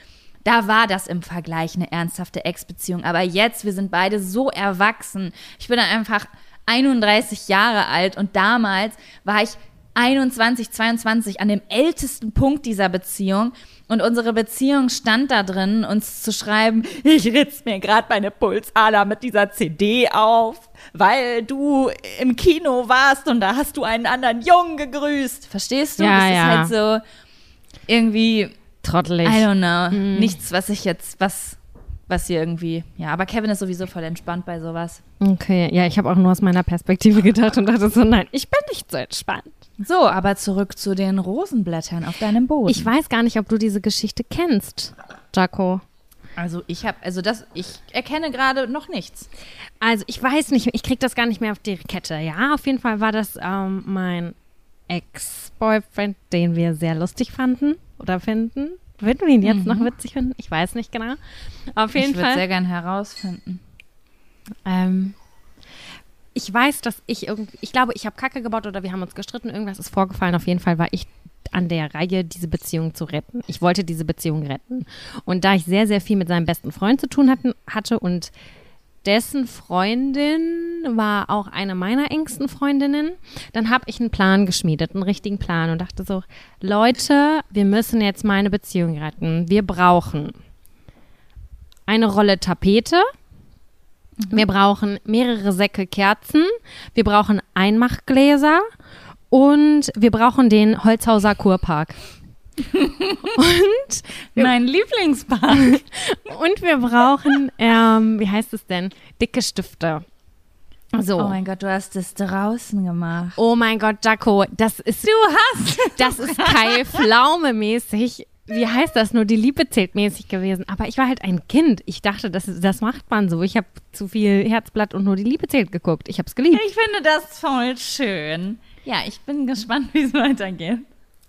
da war das im Vergleich eine ernsthafte Ex-Beziehung. Aber jetzt, wir sind beide so erwachsen. Ich bin einfach 31 Jahre alt und damals war ich 21, 22 an dem ältesten Punkt dieser Beziehung und unsere Beziehung stand da drin, uns zu schreiben, ich ritz mir gerade meine Pulsader mit dieser CD auf, weil du im Kino warst und da hast du einen anderen Jungen gegrüßt. Verstehst du? Ja, das ja. ist halt so irgendwie Trottelig. I don't know. Nichts, was ich jetzt, was, was hier irgendwie. Ja, aber Kevin ist sowieso voll entspannt bei sowas. Okay, ja, ich habe auch nur aus meiner Perspektive gedacht und dachte so, nein, ich bin nicht so entspannt. So, aber zurück zu den Rosenblättern auf deinem Boden. Ich weiß gar nicht, ob du diese Geschichte kennst, Jaco. also ich habe, also das, ich erkenne gerade noch nichts. Also ich weiß nicht, ich krieg das gar nicht mehr auf die Kette. Ja, auf jeden Fall war das ähm, mein Ex-Boyfriend, den wir sehr lustig fanden oder finden. Würden wir ihn jetzt noch witzig finden? Ich weiß nicht genau. Auf jeden ich würde Fall. sehr gern herausfinden. Ähm, ich weiß, dass ich irgendwie, ich glaube, ich habe Kacke gebaut oder wir haben uns gestritten, irgendwas ist vorgefallen. Auf jeden Fall war ich an der Reihe, diese Beziehung zu retten. Ich wollte diese Beziehung retten. Und da ich sehr, sehr viel mit seinem besten Freund zu tun hatten, hatte und dessen Freundin war auch eine meiner engsten Freundinnen. Dann habe ich einen Plan geschmiedet, einen richtigen Plan und dachte so, Leute, wir müssen jetzt meine Beziehung retten. Wir brauchen eine Rolle Tapete. Wir brauchen mehrere Säcke Kerzen. Wir brauchen Einmachgläser. Und wir brauchen den Holzhauser Kurpark. *laughs* und Mein Lieblingspark. *laughs* und wir brauchen, ähm, wie heißt es denn? Dicke Stifte. So. Oh mein Gott, du hast es draußen gemacht. Oh mein Gott, Jaco, das ist, Du hast. das ist Kai Pflaume mäßig. Wie heißt das nur? Die Liebe zählt mäßig gewesen. Aber ich war halt ein Kind. Ich dachte, das, das macht man so. Ich habe zu viel Herzblatt und nur die Liebe zählt geguckt. Ich habe es geliebt. Ich finde das voll schön. Ja, ich bin gespannt, *laughs* wie es weitergeht.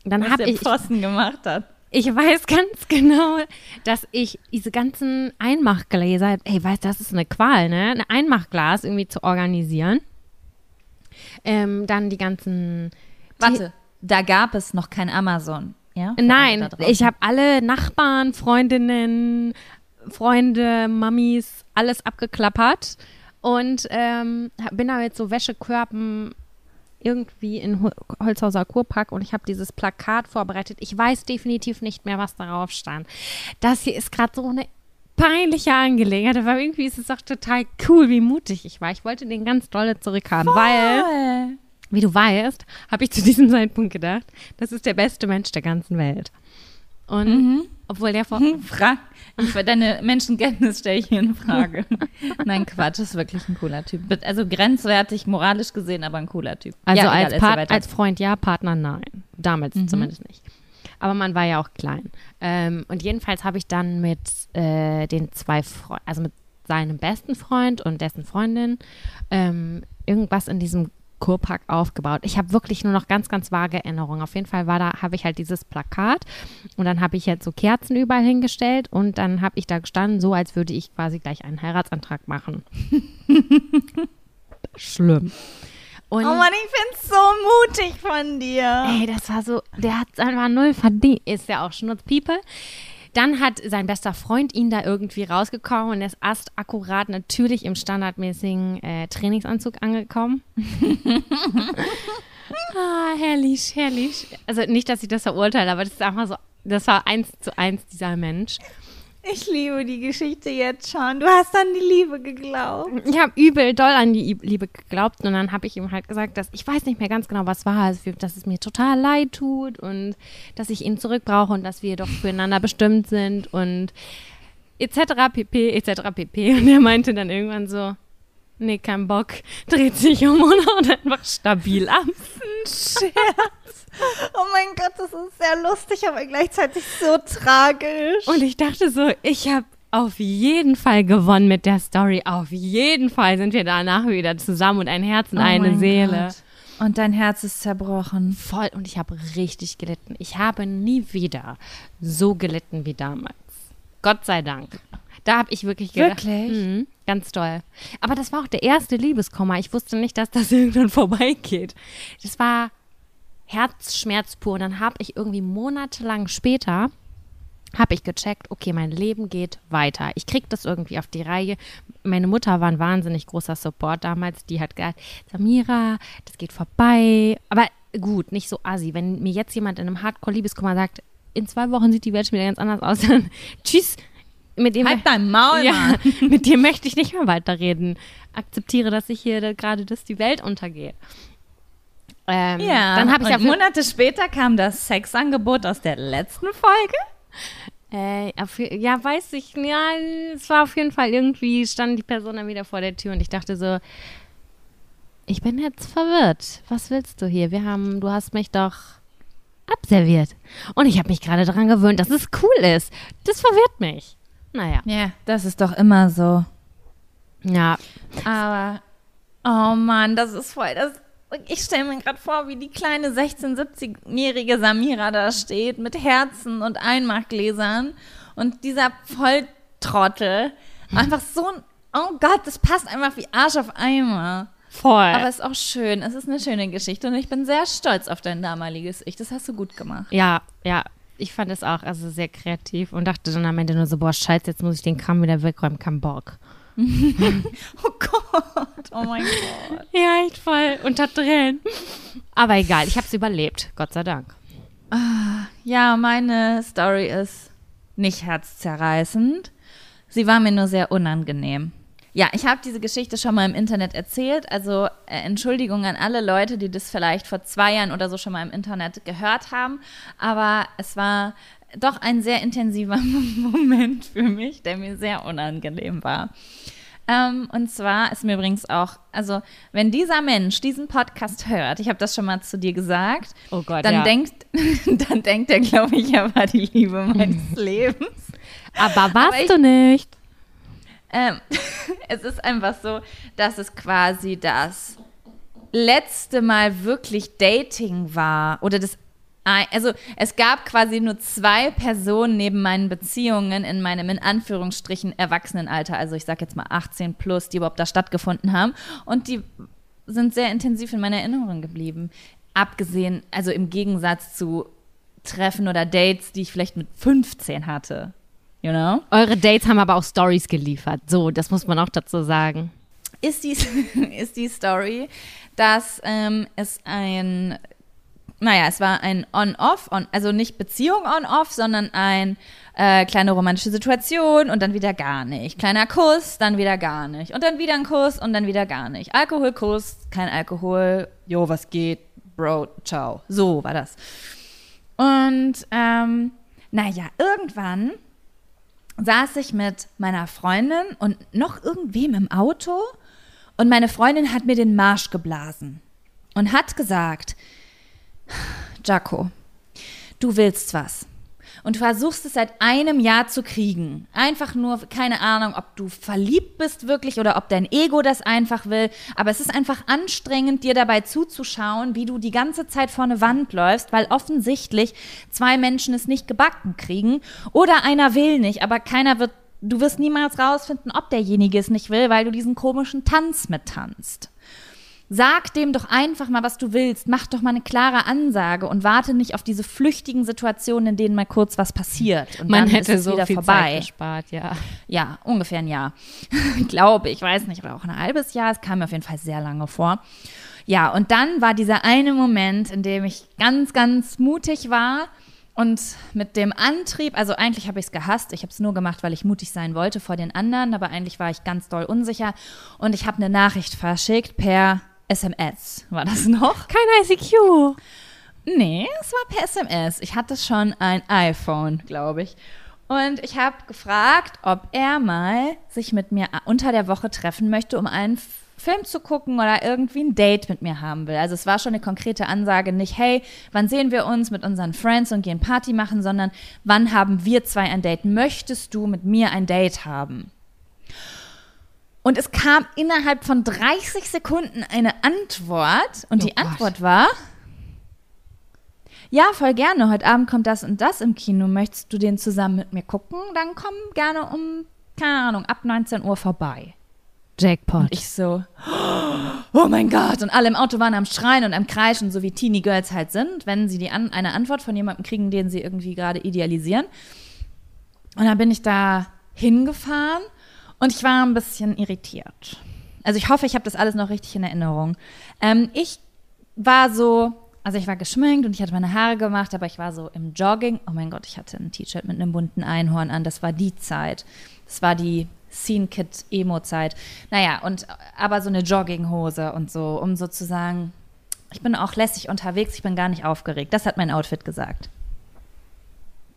Dann Was habe der ich, Pfosten gemacht hat. ich weiß *laughs* ganz genau, dass ich diese ganzen Einmachgläser, ey, weißt, das ist eine Qual, ne? Ein Einmachglas irgendwie zu organisieren. Ähm, dann die ganzen Warte, da gab es noch kein Amazon. Ja? Nein, ich habe alle Nachbarn, Freundinnen, Freunde, Mamis, alles abgeklappert und ähm, bin da mit so Wäschekörben irgendwie in Hol- Holzhauser Kurpark und ich habe dieses Plakat vorbereitet. Ich weiß definitiv nicht mehr, was darauf stand. Das hier ist gerade so eine peinliche Angelegenheit, aber irgendwie ist es auch total cool, wie mutig ich war. Ich wollte den ganz dolle zurückhaben, weil Voll. Wie du weißt, habe ich zu diesem *laughs* Zeitpunkt gedacht, das ist der beste Mensch der ganzen Welt. Und Mhm. obwohl der vor. Frag. Ich, für deine Menschenkenntnis stelle ich hier in Frage. *laughs* Nein, Quatsch, ist wirklich ein cooler Typ. Also grenzwertig, moralisch gesehen, aber ein cooler Typ. Also Ja, egal, als, weiter. als Freund ja, Partner nein. Damals zumindest nicht. Aber man war ja auch klein. Ähm, und jedenfalls habe ich dann mit äh, den zwei Freunden, also mit seinem besten Freund und dessen Freundin, ähm, irgendwas in diesem Kurpark aufgebaut. Ich habe wirklich nur noch ganz, ganz vage Erinnerungen. Auf jeden Fall war da, habe ich halt dieses Plakat und dann habe ich jetzt so Kerzen überall hingestellt und dann habe ich da gestanden, so als würde ich quasi gleich einen Heiratsantrag machen. *laughs* Schlimm. Und Oh Mann, ich find's so mutig von dir. Ey, das war so, der hat einfach null verdient. Ist ja auch Schnurzpiepe. Dann hat sein bester Freund ihn da irgendwie rausgekommen und er ist erst akkurat natürlich im standardmäßigen äh, Trainingsanzug angekommen. *laughs* ah, herrlich, herrlich. Also nicht, dass ich das verurteile, aber das ist einfach so, das war eins zu eins dieser Mensch. Ich liebe die Geschichte jetzt schon. Du hast an die Liebe geglaubt. Ich habe übel doll an die Liebe geglaubt und dann habe ich ihm halt gesagt, dass ich weiß nicht mehr ganz genau, was war, also, dass es mir total leid tut und dass ich ihn zurückbrauche und dass wir doch füreinander bestimmt sind und etc. pp. etc. pp. *laughs* Und er meinte dann irgendwann so, nee, kein Bock, *laughs* dreht sich um und haut einfach stabil ab. Scherz. Oh mein Gott, das ist sehr lustig, aber gleichzeitig so tragisch. Und ich dachte so, ich habe auf jeden Fall gewonnen mit der Story. Auf jeden Fall sind wir danach wieder zusammen und ein Herz und Oh eine Seele. Gott. Und dein Herz ist zerbrochen. voll und ich habe richtig gelitten. Ich habe nie wieder so gelitten wie damals. Gott sei Dank. Da habe ich wirklich gedacht. Wirklich? Mhm, ganz toll. Aber das war auch der erste Liebeskummer. Ich wusste nicht, dass das *laughs* irgendwann vorbeigeht. Das war Herzschmerz pur. Und dann habe ich irgendwie monatelang später habe ich gecheckt, okay, mein Leben geht weiter. Ich krieg das irgendwie auf die Reihe. Meine Mutter war ein wahnsinnig großer Support damals. Die hat gesagt, Samira, das geht vorbei. Aber gut, nicht so assi. Wenn mir jetzt jemand in einem Hardcore-Liebeskummer sagt, in zwei Wochen sieht die Welt schon wieder ganz anders aus, *laughs* dann tschüss. Mit dem, Halt dein Maul, ja, *laughs* mit dir möchte ich nicht mehr weiterreden. Akzeptiere, dass ich hier da gerade, dass die Welt untergeht. Ähm, Ja, dann habe ich ja Monate später kam das Sexangebot aus der letzten Folge. Äh, ja, weiß ich, ja, es war auf jeden Fall irgendwie, stand die Person dann wieder vor der Tür und ich dachte so, ich bin jetzt verwirrt. Was willst du hier? Wir haben, du hast mich doch abserviert. Und ich habe mich gerade daran gewöhnt, dass es cool ist. Das verwirrt mich. Naja, Ja, das ist doch immer so. ja. Aber, oh Mann, das ist voll das. Ich stelle mir gerade vor, wie die kleine 16-, 17-jährige Samira da steht mit Herzen und Einmachgläsern und dieser Volltrottel. Einfach so ein, oh Gott, das passt einfach wie Arsch auf Eimer. Voll. Aber es ist auch schön. Es ist eine schöne Geschichte und ich bin sehr stolz auf dein damaliges Ich. Das hast du gut gemacht. ja, ja. Ich fand es auch also sehr kreativ und dachte dann am Ende nur so, boah, scheiße, jetzt muss ich den Kram wieder wegräumen, kein Bock. *laughs* oh Gott, oh mein Gott. Ja, echt voll unter Tränen. Aber egal, ich habe es überlebt, Gott sei Dank. Ja, meine Story ist nicht herzzerreißend. Sie war mir nur sehr unangenehm. Ja, ich habe diese Geschichte schon mal im Internet erzählt. Also äh, Entschuldigung an alle Leute, die das vielleicht vor zwei Jahren oder so schon mal im Internet gehört haben. Aber es war doch ein sehr intensiver *laughs* Moment für mich, der mir sehr unangenehm war. Ähm, und zwar ist mir übrigens auch, also wenn dieser Mensch diesen Podcast hört, ich habe das schon mal zu dir gesagt, Oh Gott, dann ja. denkt, *laughs* dann denkt er, glaube ich, er war die Liebe meines *laughs* Lebens. Aber warst ich- du nicht? Ähm, *laughs* es ist einfach so, dass es quasi das letzte Mal wirklich Dating war oder das also es gab quasi nur zwei Personen neben meinen Beziehungen in meinem in Anführungsstrichen Erwachsenenalter, also ich sag jetzt mal 18 plus, die überhaupt da stattgefunden haben und die sind sehr intensiv in meiner Erinnerung geblieben. Abgesehen, also im Gegensatz zu Treffen oder Dates, die ich vielleicht mit 15 hatte. You know? Eure Dates haben aber auch Stories geliefert. So, das muss man auch dazu sagen. ist die, *laughs* ist die Story, dass ähm, es ein, naja, es war ein On-Off, on, also nicht Beziehung On-Off, sondern ein äh, kleine romantische Situation und dann wieder gar nicht. Kleiner Kuss, dann wieder gar nicht. Und dann wieder ein Kuss und dann wieder gar nicht. Alkoholkuss, kein Alkohol, jo, was geht, Bro, ciao. So war das. Und ähm, naja, irgendwann saß ich mit meiner Freundin und noch irgendwem im Auto und meine Freundin hat mir den Marsch geblasen und hat gesagt, Jaco, du willst was. Und versuchst es seit einem Jahr zu kriegen. Einfach nur, keine Ahnung, ob du verliebt bist wirklich oder ob dein Ego das einfach will. Aber es ist einfach anstrengend, dir dabei zuzuschauen, wie du die ganze Zeit vor eine Wand läufst, weil offensichtlich zwei Menschen es nicht gebacken kriegen. Oder einer will nicht, aber keiner wird, du wirst niemals rausfinden, ob derjenige es nicht will, weil du diesen komischen Tanz mittanzt. Sag dem doch einfach mal, was du willst. Mach doch mal eine klare Ansage und warte nicht auf diese flüchtigen Situationen, in denen mal kurz was passiert. Und Man dann hätte ist es so wieder viel vorbei. Zeit gespart, ja. Ja, ungefähr ein Jahr. *laughs* Glaube ich, weiß nicht, aber auch ein halbes Jahr. Es kam mir auf jeden Fall sehr lange vor. Ja, und dann war dieser eine Moment, in dem ich ganz, ganz mutig war und mit dem Antrieb, also eigentlich habe ich es gehasst, ich habe es nur gemacht, weil ich mutig sein wollte vor den anderen, aber eigentlich war ich ganz doll unsicher und ich habe eine Nachricht verschickt per SMS. War das noch? Kein ICQ. Nee, es war per SMS. Ich hatte schon ein iPhone, glaube ich. Und ich habe gefragt, ob er mal sich mit mir unter der Woche treffen möchte, um einen Film zu gucken oder irgendwie ein Date mit mir haben will. Also es war schon eine konkrete Ansage, nicht, hey, wann sehen wir uns mit unseren Friends und gehen Party machen, sondern wann haben wir zwei ein Date? Möchtest du mit mir ein Date haben? Und es kam innerhalb von 30 Sekunden eine Antwort und Oh die Gott. Antwort war, ja, voll gerne. Heute Abend kommt das und das im Kino. Möchtest du den zusammen mit mir gucken? Dann komm gerne um, keine Ahnung, ab 19 Uhr vorbei. Jackpot. Ich so, oh mein Gott. Und alle im Auto waren am Schreien und am Kreischen, so wie Teenie Girls halt sind, wenn sie die an, eine Antwort von jemandem kriegen, den sie irgendwie gerade idealisieren. Und dann bin ich da hingefahren und ich war ein bisschen irritiert. Also ich hoffe, ich habe das alles noch richtig in Erinnerung. Ähm, ich war so, also ich war geschminkt und ich hatte meine Haare gemacht, aber ich war so im Jogging. Oh mein Gott, ich hatte ein T-Shirt mit einem bunten Einhorn an. Das war die Zeit. Das war die Scene Kid Emo Zeit. Naja, und aber so eine Jogginghose und so, um sozusagen, ich bin auch lässig unterwegs, ich bin gar nicht aufgeregt. Das hat mein Outfit gesagt.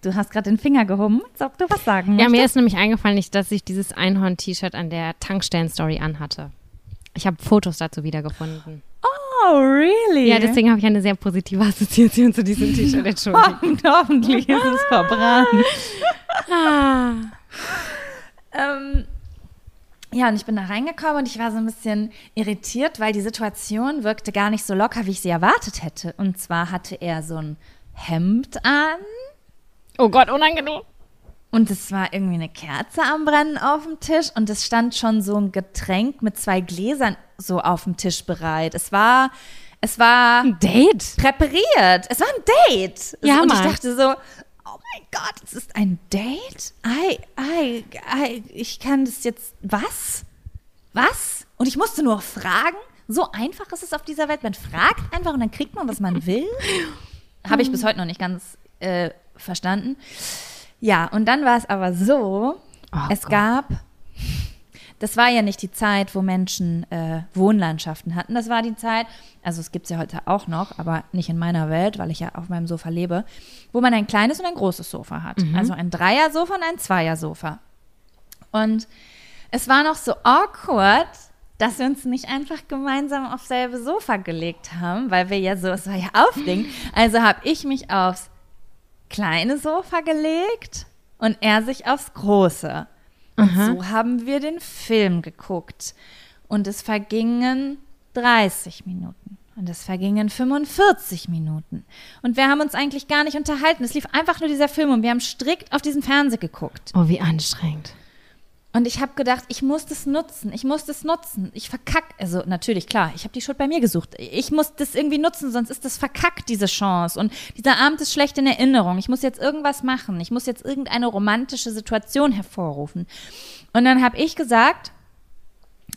Du hast gerade den Finger gehoben, als ob du was sagen Ja, möchtest. mir ist nämlich eingefallen, dass ich dieses Einhorn-T-Shirt an der Tankstellen-Story anhatte. Ich habe Fotos dazu wiedergefunden. Oh, really? Ja, deswegen habe ich eine sehr positive Assoziation zu diesem T-Shirt. Entschuldigung. *laughs* Und hoffentlich ist es verbrannt. ah. Ähm, ja, und ich bin da reingekommen und ich war so ein bisschen irritiert, weil die Situation wirkte gar nicht so locker, wie ich sie erwartet hätte. Und zwar hatte er so ein Hemd an Oh Gott, unangenehm. und es war irgendwie eine Kerze am Brennen auf dem Tisch und es stand schon so ein Getränk mit zwei Gläsern so auf dem Tisch bereit. Es war, es war Ein Date. präpariert. Es war ein Date. Ja, und ich Mann. dachte so, oh mein Gott, es ist ein Date? Ei, ei, ei, ich kann das jetzt, was? was? Und ich musste nur fragen? So einfach ist es auf dieser Welt. Man fragt einfach und dann kriegt man, was man will. Habe ich bis heute noch nicht ganz äh, verstanden. Ja, und dann war es aber so, Oh es Gott. gab, das war ja nicht die Zeit, wo Menschen äh, Wohnlandschaften hatten. Das war die Zeit, also es gibt es ja heute auch noch, aber nicht in meiner Welt, weil ich ja auf meinem Sofa lebe, wo man ein kleines und ein großes Sofa hat. Also ein Dreiersofa und ein Zweiersofa. Und es war noch so awkward, dass wir uns nicht einfach gemeinsam aufs selbe Sofa gelegt haben, weil wir ja so, es war ja aufregend. Also habe ich mich aufs kleine Sofa gelegt und er sich aufs große. Und so haben wir den Film geguckt. Und es vergingen 30 Minuten. Und es vergingen 45 Minuten. Und wir haben uns eigentlich gar nicht unterhalten. Es lief einfach nur dieser Film und wir haben strikt auf diesen Fernseher geguckt. Oh, wie anstrengend. Und ich habe gedacht, ich muss das nutzen, ich muss das nutzen. Ich verkack, also natürlich, klar, ich habe die Schuld bei mir gesucht. Ich muss das irgendwie nutzen, sonst ist das verkackt, diese Chance. Und dieser Abend ist schlecht in Erinnerung. Ich muss jetzt irgendwas machen. Ich muss jetzt irgendeine romantische Situation hervorrufen. Und dann habe ich gesagt,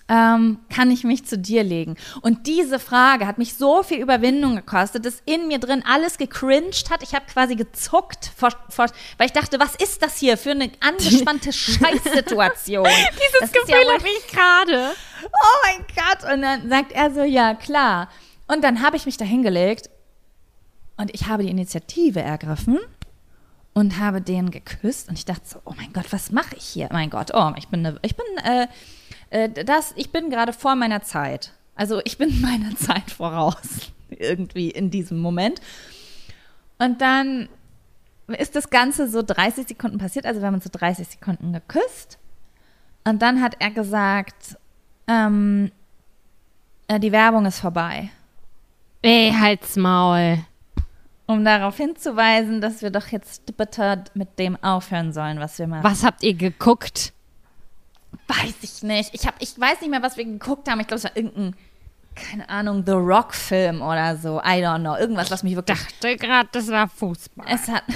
ähm, kann ich mich zu dir legen? Und diese Frage hat mich so viel Überwindung gekostet, dass in mir drin alles gecringed hat. Ich habe quasi gezuckt, vor, vor, weil ich dachte, was ist das hier für eine angespannte *laughs* Scheißsituation? *laughs* Dieses Das Gefühl ja habe ich gerade. oh mein Gott. Und dann sagt er so, ja, klar. Und dann habe ich mich da hingelegt und ich habe die Initiative ergriffen und habe den geküsst. Und ich dachte so, oh mein Gott, was mache ich hier? Mein Gott, oh, ich bin, ne, ich bin, äh, das, ich bin gerade vor meiner Zeit. Also ich bin *laughs* meiner Zeit voraus. *laughs* Irgendwie in diesem Moment. Und dann ist das Ganze so 30 Sekunden passiert. Also wir haben uns so 30 Sekunden geküsst. Und dann hat er gesagt, ähm, äh, die Werbung ist vorbei. Ey, halt's Maul. Um darauf hinzuweisen, dass wir doch jetzt bitte mit dem aufhören sollen, was wir machen. Was habt ihr geguckt? Weiß ich nicht. Ich, hab, ich weiß nicht mehr, was wir geguckt haben. Ich glaube, es war irgendein, keine Ahnung, The Rock-Film oder so. I don't know. Irgendwas, was mich wirklich. Dachte gerade, das war Fußball. Es hat. *laughs*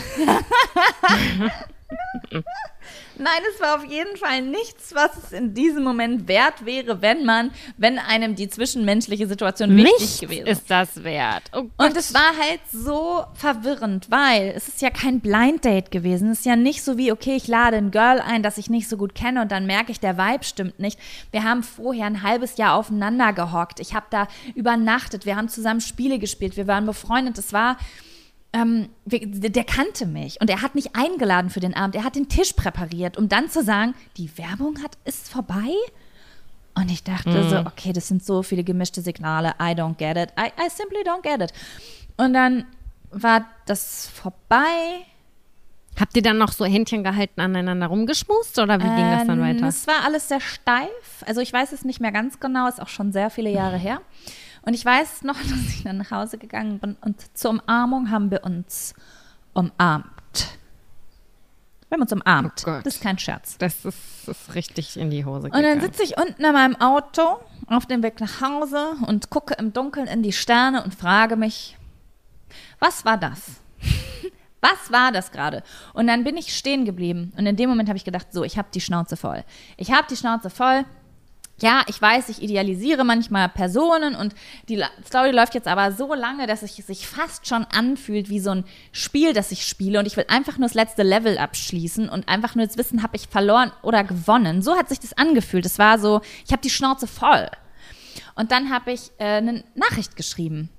*laughs* Nein, es war auf jeden Fall nichts, was es in diesem Moment wert wäre, wenn man, wenn einem die zwischenmenschliche Situation wichtig Nichts gewesen ist das wert. Oh. Und es war halt so verwirrend, weil es ist ja kein Blind Date gewesen. Es ist ja nicht so wie, okay, ich lade ein Girl ein, das ich nicht so gut kenne und dann merke ich, der Vibe stimmt nicht. Wir haben vorher ein halbes Jahr aufeinander gehockt. Ich habe da übernachtet. Wir haben zusammen Spiele gespielt. Wir waren befreundet. Es war, ähm, der kannte mich und er hat mich eingeladen für den Abend. Er hat den Tisch präpariert, um dann zu sagen, die Werbung hat, ist vorbei. Und ich dachte so, okay, das sind so viele gemischte Signale. I don't get it. I, I simply don't get it. Und dann war das vorbei. Habt ihr dann noch so Händchen gehalten aneinander rumgeschmust oder wie ging das dann Ähm, weiter? Es war alles sehr steif. Also ich weiß es nicht mehr ganz genau, ist auch schon sehr viele Jahre her. Und ich weiß noch, *laughs* dass ich dann nach Hause gegangen bin und zur Umarmung haben wir uns umarmt. Wir haben uns umarmt. Oh das ist kein Scherz. Das ist, das ist richtig in die Hose Und dann gegangen. sitze ich unten in meinem Auto auf dem Weg nach Hause und gucke im Dunkeln in die Sterne und frage mich, was war das? *laughs* Was war das gerade? Und dann bin ich stehen geblieben. Und in dem Moment habe ich gedacht, so, ich habe die Schnauze voll. Ich habe die Schnauze voll. Ja, ich weiß, ich idealisiere manchmal Personen und die Story läuft jetzt aber so lange, dass es sich fast schon anfühlt wie so ein Spiel, das ich spiele und ich will einfach nur das letzte Level abschließen und einfach nur jetzt wissen, habe ich verloren oder gewonnen. So hat sich das angefühlt. Es war so, ich habe die Schnauze voll. Und dann habe ich äh, eine Nachricht geschrieben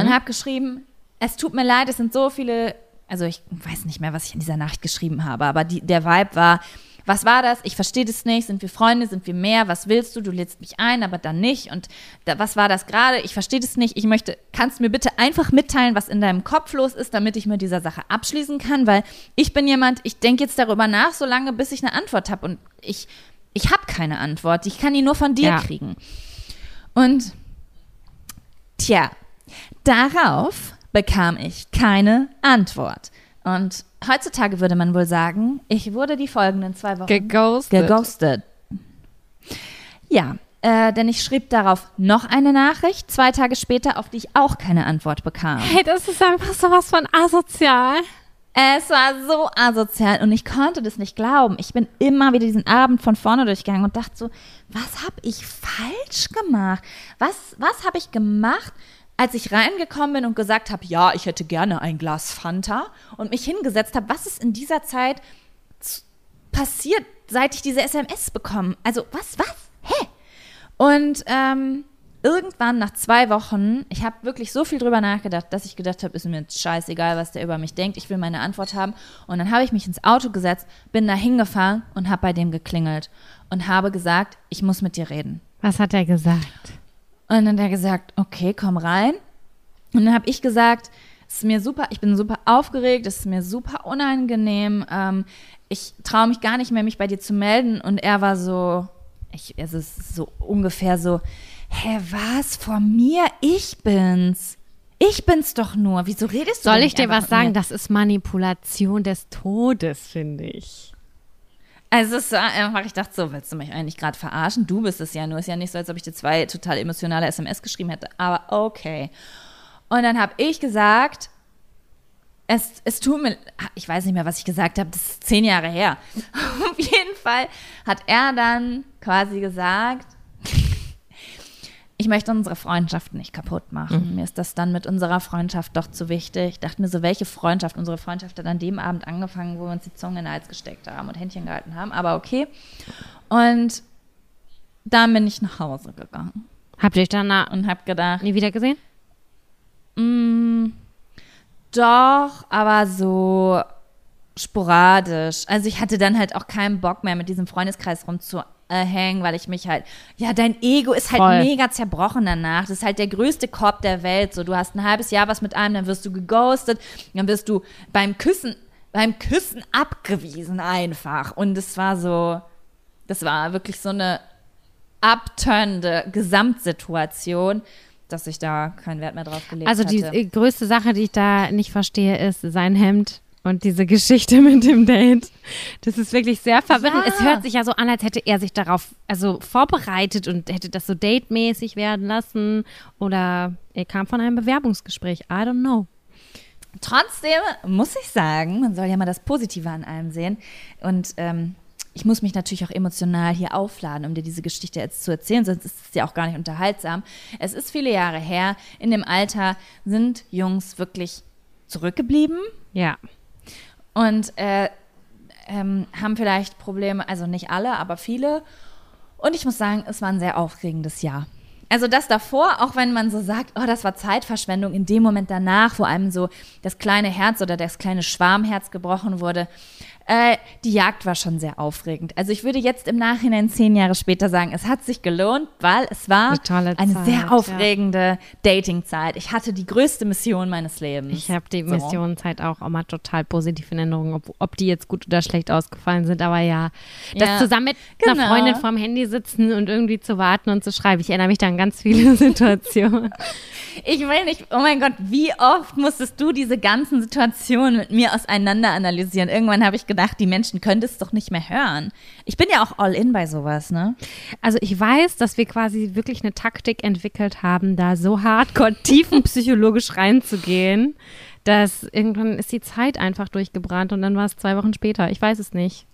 und habe geschrieben, es tut mir leid, es sind so viele, also ich weiß nicht mehr, was ich in dieser Nachricht geschrieben habe, aber die, der Vibe war, was war das? Ich verstehe das nicht. Sind wir Freunde? Sind wir mehr? Was willst du? Du lädst mich ein, aber dann nicht. Und da, was war das gerade? Ich verstehe das nicht. Ich möchte, kannst du mir bitte einfach mitteilen, was in deinem Kopf los ist, damit ich mit dieser Sache abschließen kann? Weil ich bin jemand, ich denke jetzt darüber nach, so lange, bis ich eine Antwort habe. Und ich, ich habe keine Antwort. Ich kann die nur von dir Ja. kriegen. Und Tja, darauf bekam ich keine Antwort. Und heutzutage würde man wohl sagen, ich wurde die folgenden zwei Wochen Geghostet. geghostet. Ja, äh, denn ich schrieb darauf noch eine Nachricht, zwei Tage später, auf die ich auch keine Antwort bekam. Hey, das ist einfach sowas von asozial. Es war so asozial und ich konnte das nicht glauben. Ich bin immer wieder diesen Abend von vorne durchgegangen und dachte so, was habe ich falsch gemacht? Was, was habe ich gemacht, als ich reingekommen bin und gesagt habe, ja, ich hätte gerne ein Glas Fanta und mich hingesetzt habe, was ist in dieser Zeit passiert, seit ich diese SMS bekomme? Also was, was? Hä? Und ähm, irgendwann nach zwei Wochen, ich habe wirklich so viel drüber nachgedacht, dass ich gedacht habe, ist mir jetzt scheißegal, was der über mich denkt, ich will meine Antwort haben. Und dann habe ich mich ins Auto gesetzt, bin da hingefahren und habe bei dem geklingelt und habe gesagt, ich muss mit dir reden. Was hat er gesagt? Und dann hat er gesagt, okay, komm rein. Und dann habe ich gesagt, es ist mir super, ich bin super aufgeregt, es ist mir super unangenehm. Ähm, ich traue mich gar nicht mehr, mich bei dir zu melden. Und er war so, ich, es ist so ungefähr so, hä, was? Vor mir? Ich bin's. Ich bin's doch nur. Wieso redest du Soll ich dir was sagen? Das ist Manipulation des Todes, finde ich. Also es war einfach, ich dachte so, willst du mich eigentlich gerade verarschen? Du bist es ja nur. Ist ja nicht so, als ob ich dir zwei total emotionale SMS geschrieben hätte. Aber okay. Und dann habe ich gesagt, es, es tut mir, ich weiß nicht mehr, was ich gesagt habe, das ist zehn Jahre her. *laughs* Auf jeden Fall hat er dann quasi gesagt, ich möchte unsere Freundschaft nicht kaputt machen. Mhm. Mir ist das dann mit unserer Freundschaft doch zu wichtig. Ich dachte mir so, welche Freundschaft? Unsere Freundschaft hat an dem Abend angefangen, wo wir uns die Zunge in den Hals gesteckt haben und Händchen gehalten haben. Aber okay. Und dann bin ich nach Hause gegangen. Habt ihr euch danach und hab gedacht. Nie wieder gesehen? Mm, doch, aber so sporadisch. Also ich hatte dann halt auch keinen Bock mehr, mit diesem Freundeskreis rumzu äh, hängen, weil ich mich halt, ja, dein Ego ist halt Voll. mega zerbrochen danach. Das ist halt der größte Korb der Welt. So, du hast ein halbes Jahr was mit einem, dann wirst du geghostet, dann wirst du beim Küssen, beim Küssen abgewiesen einfach. Und es war so, das war wirklich so eine abturnende Gesamtsituation dass ich da keinen Wert mehr drauf gelegt habe. Also die hatte. größte Sache, die ich da nicht verstehe, ist sein Hemd und diese Geschichte *laughs* mit dem Date. Das ist wirklich sehr verwirrend. Ja. Es hört sich ja so an, als hätte er sich darauf also vorbereitet und hätte das so datemäßig werden lassen. Oder er kam von einem Bewerbungsgespräch. I don't know. Trotzdem muss ich sagen, man soll ja mal das Positive an allem sehen. Und ähm, ich muss mich natürlich auch emotional hier aufladen, um dir diese Geschichte jetzt zu erzählen, sonst ist es ja auch gar nicht unterhaltsam. Es ist viele Jahre her. In dem Alter sind Jungs wirklich zurückgeblieben. Ja und äh, ähm, haben vielleicht Probleme, also nicht alle, aber viele. Und ich muss sagen, es war ein sehr aufregendes Jahr. Also das davor, auch wenn man so sagt, oh, das war Zeitverschwendung, in dem Moment danach, wo einem so das kleine Herz oder das kleine Schwarmherz gebrochen wurde, äh, die Jagd war schon sehr aufregend. Also ich würde jetzt im Nachhinein zehn Jahre später sagen, es hat sich gelohnt, weil es war eine, eine Zeit, sehr aufregende ja. Datingzeit. Ich hatte die größte Mission meines Lebens. Ich habe die so. Missionenzeit auch immer total positiv in Erinnerung, ob, ob, die jetzt gut oder schlecht ausgefallen sind. Aber ja, das ja, zusammen mit genau. einer Freundin vorm Handy sitzen und irgendwie zu warten und zu schreiben. Ich erinnere mich da an ganz viele *laughs* Situationen. Ich will nicht, oh mein Gott, wie oft musstest du diese ganzen Situationen mit mir auseinander analysieren? Irgendwann habe ich gedacht, die Menschen können das doch nicht mehr hören. Ich bin ja auch all in bei sowas, ne? Also ich weiß, dass wir quasi wirklich eine Taktik entwickelt haben, da so hardcore *laughs* tiefenpsychologisch reinzugehen, dass irgendwann ist die Zeit einfach durchgebrannt und dann war es zwei Wochen später. Ich weiß es nicht.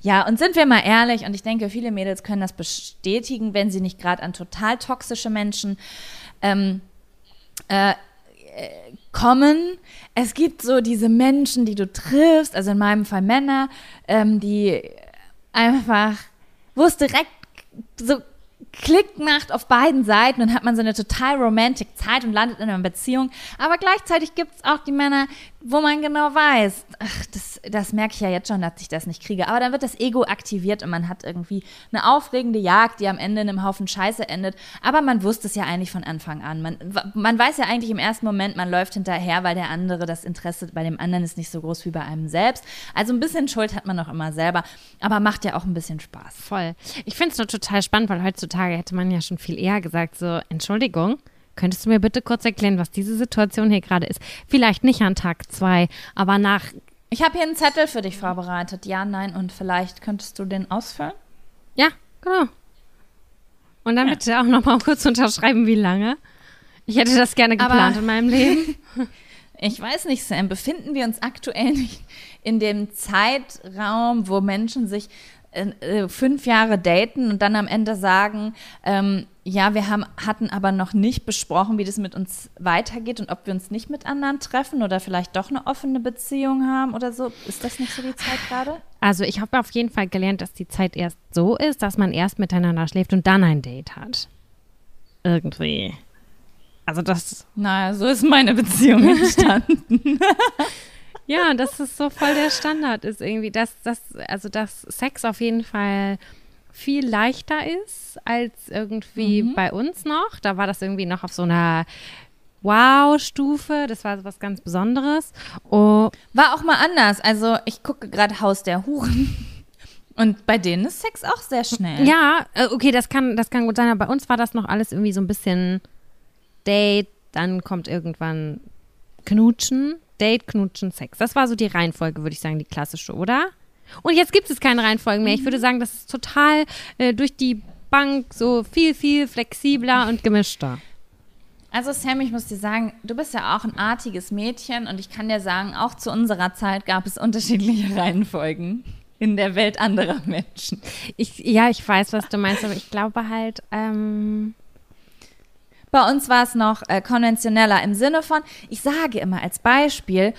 Ja, und sind wir mal ehrlich, und ich denke, viele Mädels können das bestätigen, wenn sie nicht gerade an total toxische Menschen ähm, äh, kommen. Es gibt so diese Menschen, die du triffst, also in meinem Fall Männer, ähm, die einfach, wo es direkt so Klick macht auf beiden Seiten und hat man so eine total romantic Zeit und landet in einer Beziehung. Aber gleichzeitig gibt es auch die Männer, wo man genau weiß, ach, das, das merke ich ja jetzt schon, dass ich das nicht kriege. Aber dann wird das Ego aktiviert und man hat irgendwie eine aufregende Jagd, die am Ende in einem Haufen Scheiße endet. Aber man wusste es ja eigentlich von Anfang an. Man, man weiß ja eigentlich im ersten Moment, man läuft hinterher, weil der andere, das Interesse bei dem anderen ist nicht so groß wie bei einem selbst. Also ein bisschen Schuld hat man noch immer selber, aber macht ja auch ein bisschen Spaß. Voll. Ich finde es nur total spannend, weil heutzutage hätte man ja schon viel eher gesagt, so, Entschuldigung, Könntest du mir bitte kurz erklären, was diese Situation hier gerade ist? Vielleicht nicht an Tag zwei, aber nach. Ich habe hier einen Zettel für dich vorbereitet. Ja, nein und vielleicht könntest du den ausfüllen? Ja, genau. Und dann ja. bitte auch noch mal kurz unterschreiben, wie lange. Ich hätte das gerne geplant aber in meinem Leben. *laughs* Ich weiß nicht, Sam, befinden wir uns aktuell nicht in dem Zeitraum, wo Menschen sich äh, äh, fünf Jahre daten und dann am Ende sagen, ähm, ja, wir haben, hatten aber noch nicht besprochen, wie das mit uns weitergeht und ob wir uns nicht mit anderen treffen oder vielleicht doch eine offene Beziehung haben oder so. Ist das nicht so die Zeit gerade? Also ich habe auf jeden Fall gelernt, dass die Zeit erst so ist, dass man erst miteinander schläft und dann ein Date hat. Irgendwie. Also das. Naja, so ist meine Beziehung *laughs* entstanden. Ja, dass es so voll der Standard ist irgendwie, dass das, also dass Sex auf jeden Fall viel leichter ist als irgendwie mhm. bei uns noch. Da war das irgendwie noch auf so einer Wow-Stufe. Das war so was ganz Besonderes. Oh. War auch mal anders. Also ich gucke gerade Haus der Huren. Und bei denen ist Sex auch sehr schnell. Ja, äh, okay, das kann, das kann gut sein. Aber bei uns war das noch alles irgendwie so ein bisschen Date, dann kommt irgendwann Knutschen, Date, Knutschen, Sex. Das war so die Reihenfolge, würde ich sagen, die klassische, oder? Und jetzt gibt es keine Reihenfolgen mehr. Ich würde sagen, das ist total äh, durch die Bank so viel, viel flexibler und gemischter. Also Sam, ich muss dir sagen, du bist ja auch ein artiges Mädchen und ich kann dir sagen, auch zu unserer Zeit gab es unterschiedliche *laughs* Reihenfolgen in der Welt anderer Menschen. Ich, ja, ich weiß, was du meinst, aber ich glaube halt, ähm, bei uns war es noch äh, konventioneller im Sinne von, ich sage immer als Beispiel,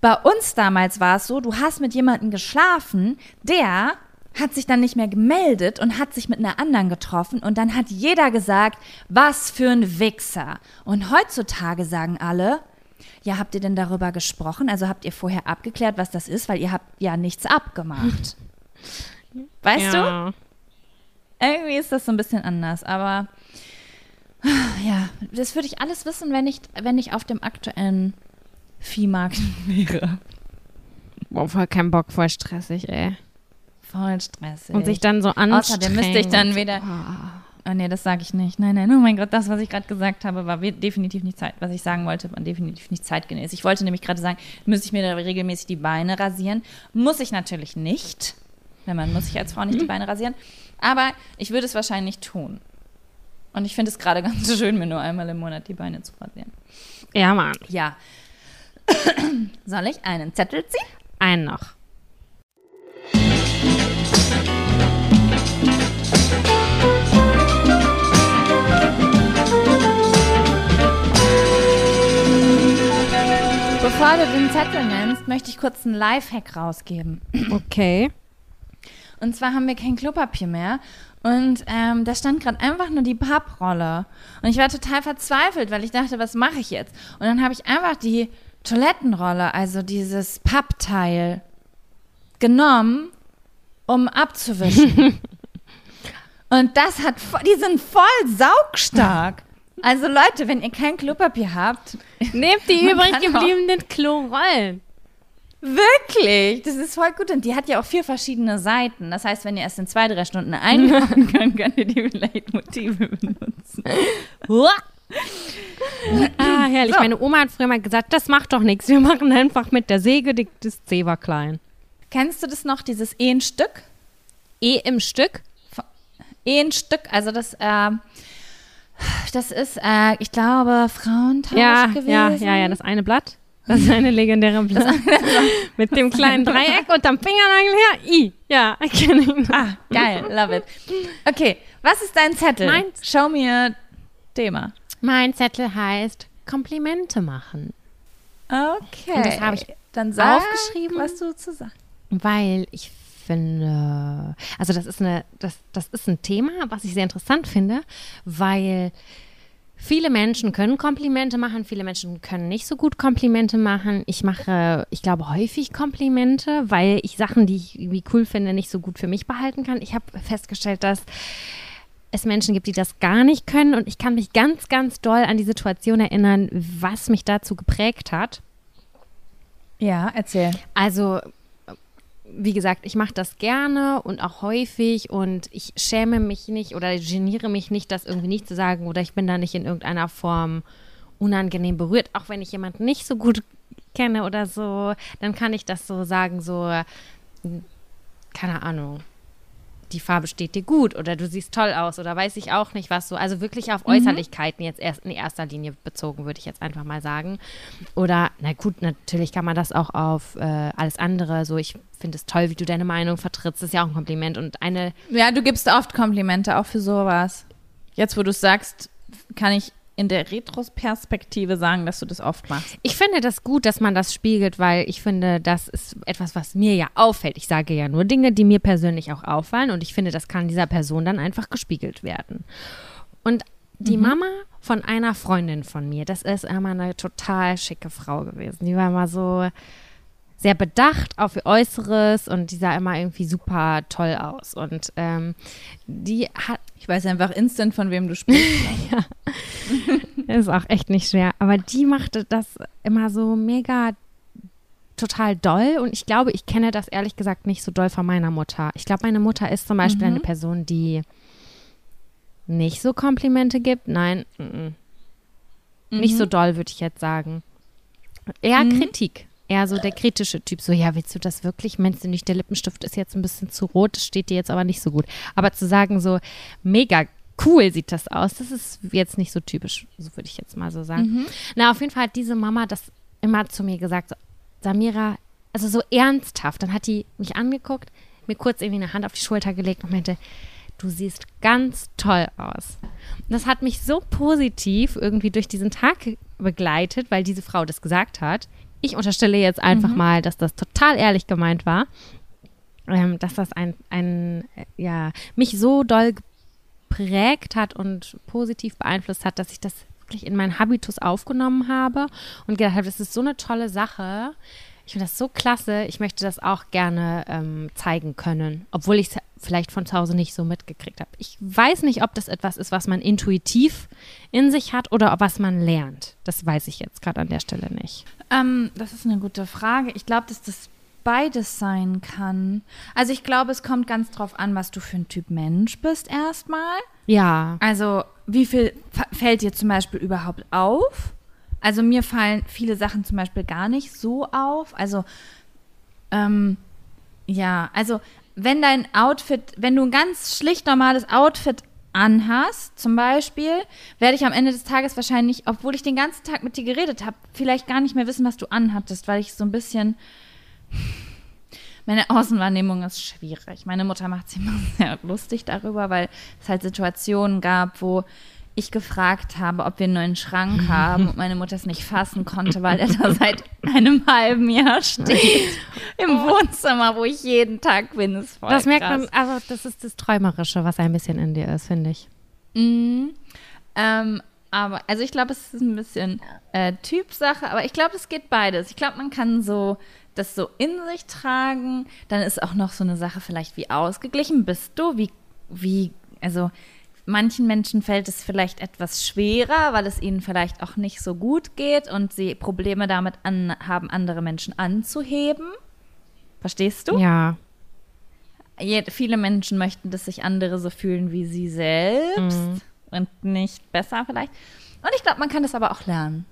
bei uns damals war es so, du hast mit jemandem geschlafen, der hat sich dann nicht mehr gemeldet und hat sich mit einer anderen getroffen und dann hat jeder gesagt, was für ein Wichser. Und heutzutage sagen alle, ja, habt ihr denn darüber gesprochen? Also habt ihr vorher abgeklärt, was das ist, weil ihr habt ja nichts abgemacht. *laughs* Weißt ja. du? Irgendwie ist das so ein bisschen anders, aber ja, das würde ich alles wissen, wenn ich, wenn ich auf dem aktuellen Viehmarkt *laughs* wäre. Boah, voll kein Bock, voll stressig, ey. Voll stressig. Und sich dann so anstrengen. Außerdem müsste ich dann wieder. Oh. oh nee, das sage ich nicht. Nein, nein, oh mein Gott, das, was ich gerade gesagt habe, war definitiv nicht Zeit, was ich sagen wollte, war definitiv nicht zeitgemäß. Ich wollte nämlich gerade sagen, müsste ich mir da regelmäßig die Beine rasieren. Muss ich natürlich nicht. Wenn man muss sich als Frau nicht die mhm. Beine rasieren. Aber ich würde es wahrscheinlich tun. Und ich finde es gerade *laughs* ganz schön, mir nur einmal im Monat die Beine zu rasieren. Ja, Mann. Ja. *clears throat* Soll ich einen Zettel ziehen? Einen noch. Bevor du den Zettel nennst, möchte ich kurz einen Lifehack rausgeben. Okay. Und zwar haben wir kein Klopapier mehr und ähm, da stand gerade einfach nur die Papprolle. Und ich war total verzweifelt, weil ich dachte, was mache ich jetzt? Und dann habe ich einfach die Toilettenrolle, also dieses Pappteil, genommen, um abzuwischen. *laughs* Und das hat, die sind voll saugstark. Also Leute, wenn ihr kein Klopapier habt, nehmt die *laughs* übrig gebliebenen Klorollen. Wirklich, das ist voll gut. Und die hat ja auch vier verschiedene Seiten. Das heißt, wenn ihr erst in zwei, drei Stunden einmachen *laughs* könnt, könnt ihr die Leitmotive benutzen. *laughs* ah, herrlich. So. Meine Oma hat früher mal gesagt, das macht doch nichts. Wir machen einfach mit der Säge, das C war klein. Kennst du das noch, dieses E ein Stück? E im Stück? E ein Stück, also das, äh, das ist, äh, ich glaube, Frauentausch ja, gewesen. Ja, ja, ja, das eine Blatt. Das ist eine legendäre Blatt. *laughs* Mit dem kleinen Dreieck und am Fingernagel her. I. Ja, ich kenne ihn. Ah, geil. Love it. Okay, was ist dein Zettel? Mein Show mir Thema. Mein Zettel heißt Komplimente machen. Okay. Und das habe ich dann sag, aufgeschrieben, was du zu sagen. Weil ich finde, also das ist eine, das, das ist ein Thema, was ich sehr interessant finde, weil Viele Menschen können Komplimente machen, viele Menschen können nicht so gut Komplimente machen. Ich mache, ich glaube, häufig Komplimente, weil ich Sachen, die ich irgendwie cool finde, nicht so gut für mich behalten kann. Ich habe festgestellt, dass es Menschen gibt, die das gar nicht können und ich kann mich ganz, ganz doll an die Situation erinnern, was mich dazu geprägt hat. Ja, erzähl. Also wie gesagt, ich mache das gerne und auch häufig und ich schäme mich nicht oder geniere mich nicht, das irgendwie nicht zu sagen oder ich bin da nicht in irgendeiner Form unangenehm berührt, auch wenn ich jemanden nicht so gut kenne oder so, dann kann ich das so sagen, so, keine Ahnung. Die Farbe steht dir gut oder du siehst toll aus oder weiß ich auch nicht was so. Also wirklich auf Mhm. Äußerlichkeiten jetzt erst in erster Linie bezogen, würde ich jetzt einfach mal sagen. Oder, na gut, natürlich kann man das auch auf äh, alles andere. So, ich finde es toll, wie du deine Meinung vertrittst. Das ist ja auch ein Kompliment. Und eine, Ja, du gibst oft Komplimente, auch für sowas. Jetzt, wo du es sagst, kann ich in der Retrospektive sagen, dass du das oft machst. ich finde das gut, dass man das spiegelt, weil ich finde, das ist etwas, was mir ja auffällt. Ich sage ja nur Dinge, die mir persönlich auch auffallen und ich finde, das kann dieser Person dann einfach gespiegelt werden. Und die Mama von einer Freundin von mir, das ist immer eine total schicke Frau gewesen. Die war immer so sehr bedacht auf ihr Äußeres und die sah immer irgendwie super toll aus. Und ähm, die hat, Ich weiß einfach instant, von wem du sprichst. *laughs* ist auch echt nicht schwer, aber die machte das immer so mega total doll und ich glaube, ich kenne das ehrlich gesagt nicht so doll von meiner Mutter. Ich glaube, meine Mutter ist zum Beispiel eine Person, die nicht so Komplimente gibt. Nein, mm, mm. nicht so doll, würde ich jetzt sagen. Eher Kritik. Eher so der kritische Typ. So, ja, willst du das wirklich? Meinst du nicht, der Lippenstift ist jetzt ein bisschen zu rot, das steht dir jetzt aber nicht so gut. Aber zu sagen, so mega cool sieht das aus, das ist jetzt nicht so typisch, so würde ich jetzt mal so sagen. Na, auf jeden Fall hat diese Mama das immer zu mir gesagt, so, Samira, also so ernsthaft. Dann hat die mich angeguckt, mir kurz irgendwie eine Hand auf die Schulter gelegt und meinte, du siehst ganz toll aus. Und das hat mich so positiv irgendwie durch diesen Tag begleitet, weil diese Frau das gesagt hat. Ich unterstelle jetzt einfach mal, dass das total ehrlich gemeint war, ähm, dass das ein, ein, äh, ja, mich so doll geprägt hat und positiv beeinflusst hat, dass ich das wirklich in meinen Habitus aufgenommen habe und gedacht habe, das ist so eine tolle Sache. Ich finde das so klasse. Ich möchte das auch gerne ähm, zeigen können, obwohl ich es vielleicht von zu Hause nicht so mitgekriegt habe. Ich weiß nicht, ob das etwas ist, was man intuitiv in sich hat oder was man lernt. Das weiß ich jetzt gerade an der Stelle nicht. Ähm, das ist eine gute Frage. Ich glaube, dass das beides sein kann. Also ich glaube, es kommt ganz drauf an, was du für ein Typ Mensch bist erstmal. Ja, Also wie viel fällt dir zum Beispiel überhaupt auf? Also mir fallen viele Sachen zum Beispiel gar nicht so auf. Also ähm, ja, also wenn dein Outfit, wenn du ein ganz schlicht normales Outfit anhast, zum Beispiel, werde ich am Ende des Tages wahrscheinlich, obwohl ich den ganzen Tag mit dir geredet habe, vielleicht gar nicht mehr wissen, was du anhattest, weil ich so ein bisschen meine Außenwahrnehmung ist schwierig. Meine Mutter macht sich immer *laughs* sehr lustig darüber, weil es halt Situationen gab, wo ich gefragt habe, ob wir einen neuen Schrank haben und meine Mutter es nicht fassen konnte, weil er da *laughs* seit einem halben Jahr steht. *laughs* Im Wohnzimmer, wo ich jeden Tag bin. Voll das merkt man, also das ist das Träumerische, was ein bisschen in dir ist, finde ich. Mhm. Ähm, aber, also ich glaube, es ist ein bisschen äh, Typsache, aber ich glaube, es geht beides. Ich glaube, man kann so das so in sich tragen. Dann ist auch noch so eine Sache vielleicht, wie ausgeglichen bist du? Wie, wie, also manchen Menschen fällt es vielleicht etwas schwerer, weil es ihnen vielleicht auch nicht so gut geht und sie Probleme damit an, haben, andere Menschen anzuheben. Verstehst du? Ja. Je, viele Menschen möchten, dass sich andere so fühlen wie sie selbst und nicht besser vielleicht. Und ich glaube, man kann das aber auch lernen.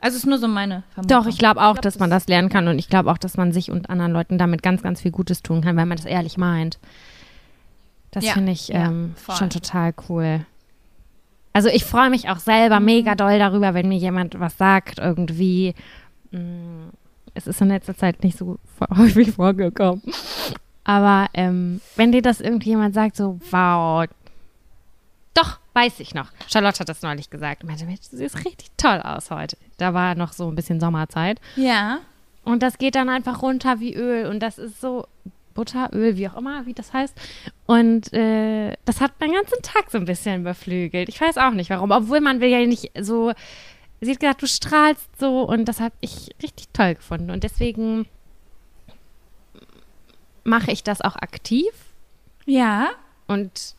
Also es ist nur so meine Vermutung. Doch, ich glaube auch, glaub, dass man das lernen kann und ich glaube auch, dass man sich und anderen Leuten damit ganz, ganz viel Gutes tun kann, weil man das ehrlich meint. Das Ja, finde ich ja, ähm, schon total cool. Also ich freue mich auch selber Mhm. mega doll darüber, wenn mir jemand was sagt, irgendwie. Mm, Es ist in letzter Zeit nicht so *laughs* häufig vorgekommen. Aber ähm, wenn dir das irgendjemand sagt, so, wow, doch, weiß ich noch. Charlotte hat das neulich gesagt. Meinte, Mensch, du siehst richtig toll aus heute. Da war noch so ein bisschen Sommerzeit. Ja. Und das geht dann einfach runter wie Öl. Und das ist so Butter, Öl, wie auch immer, wie das heißt. Und äh, das hat meinen ganzen Tag so ein bisschen beflügelt. Ich weiß auch nicht warum. Obwohl man will ja nicht so. Sie hat gesagt, du strahlst so. Und das habe ich richtig toll gefunden. Und deswegen mache ich das auch aktiv. Ja. Und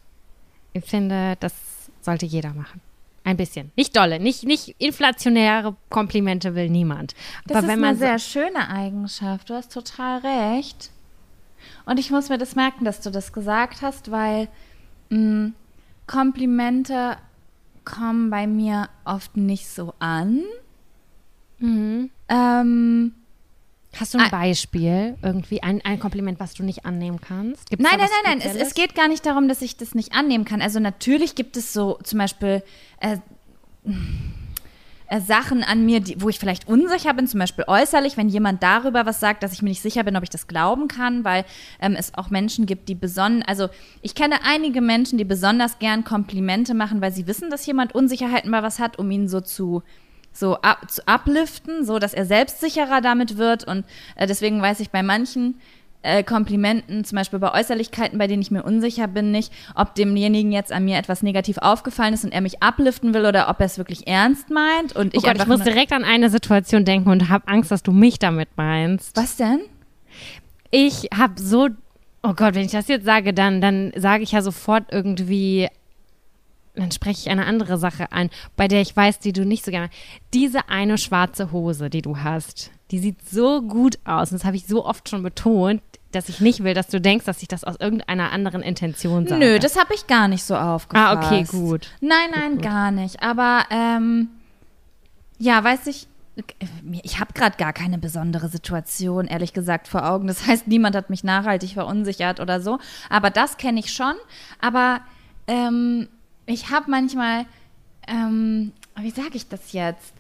ich finde, das sollte jeder machen. Ein bisschen. Nicht dolle, nicht, nicht inflationäre Komplimente will niemand. Das Aber ist wenn man eine sehr schöne Eigenschaft. Du hast total recht. Und ich muss mir das merken, dass du das gesagt hast, weil mh, Komplimente kommen bei mir oft nicht so an. Mhm. Ähm, Hast du ein Beispiel? Irgendwie ein, ein Kompliment, was du nicht annehmen kannst? Gibt's Nein, nein, nein, nein. Es, es geht gar nicht darum, dass ich das nicht annehmen kann. Also natürlich gibt es so zum Beispiel äh, Sachen an mir, die, wo ich vielleicht unsicher bin, zum Beispiel äußerlich, wenn jemand darüber was sagt, dass ich mir nicht sicher bin, ob ich das glauben kann, weil ähm, es auch Menschen gibt, die besonders, also ich kenne einige Menschen, die besonders gern Komplimente machen, weil sie wissen, dass jemand Unsicherheiten bei was hat, um ihn so zu so ab, zu upliften, so dass er selbstsicherer damit wird. Und äh, deswegen weiß ich bei manchen äh, Komplimenten, zum Beispiel bei Äußerlichkeiten, bei denen ich mir unsicher bin, nicht, ob demjenigen jetzt an mir etwas negativ aufgefallen ist und er mich upliften will oder ob er es wirklich ernst meint. Und Oh ich Gott, ich muss direkt an eine Situation denken und habe Angst, dass du mich damit meinst. Was denn? Ich habe so, oh Gott, wenn ich das jetzt sage, dann, dann sage ich ja sofort irgendwie, dann spreche ich eine andere Sache an, bei der ich weiß, die du nicht so gerne. Diese eine schwarze Hose, die du hast, die sieht so gut aus. Und das habe ich so oft schon betont, dass ich nicht will, dass du denkst, dass ich das aus irgendeiner anderen Intention sage. Nö, das habe ich gar nicht so aufgefasst. Ah, okay, gut. Nein, nein, gar nicht. Aber ähm, ja, weiß ich, ich habe gerade gar keine besondere Situation, ehrlich gesagt, vor Augen. Das heißt, niemand hat mich nachhaltig verunsichert oder so. Aber das kenne ich schon. Aber ähm, ich habe manchmal, ähm, wie sage ich das jetzt?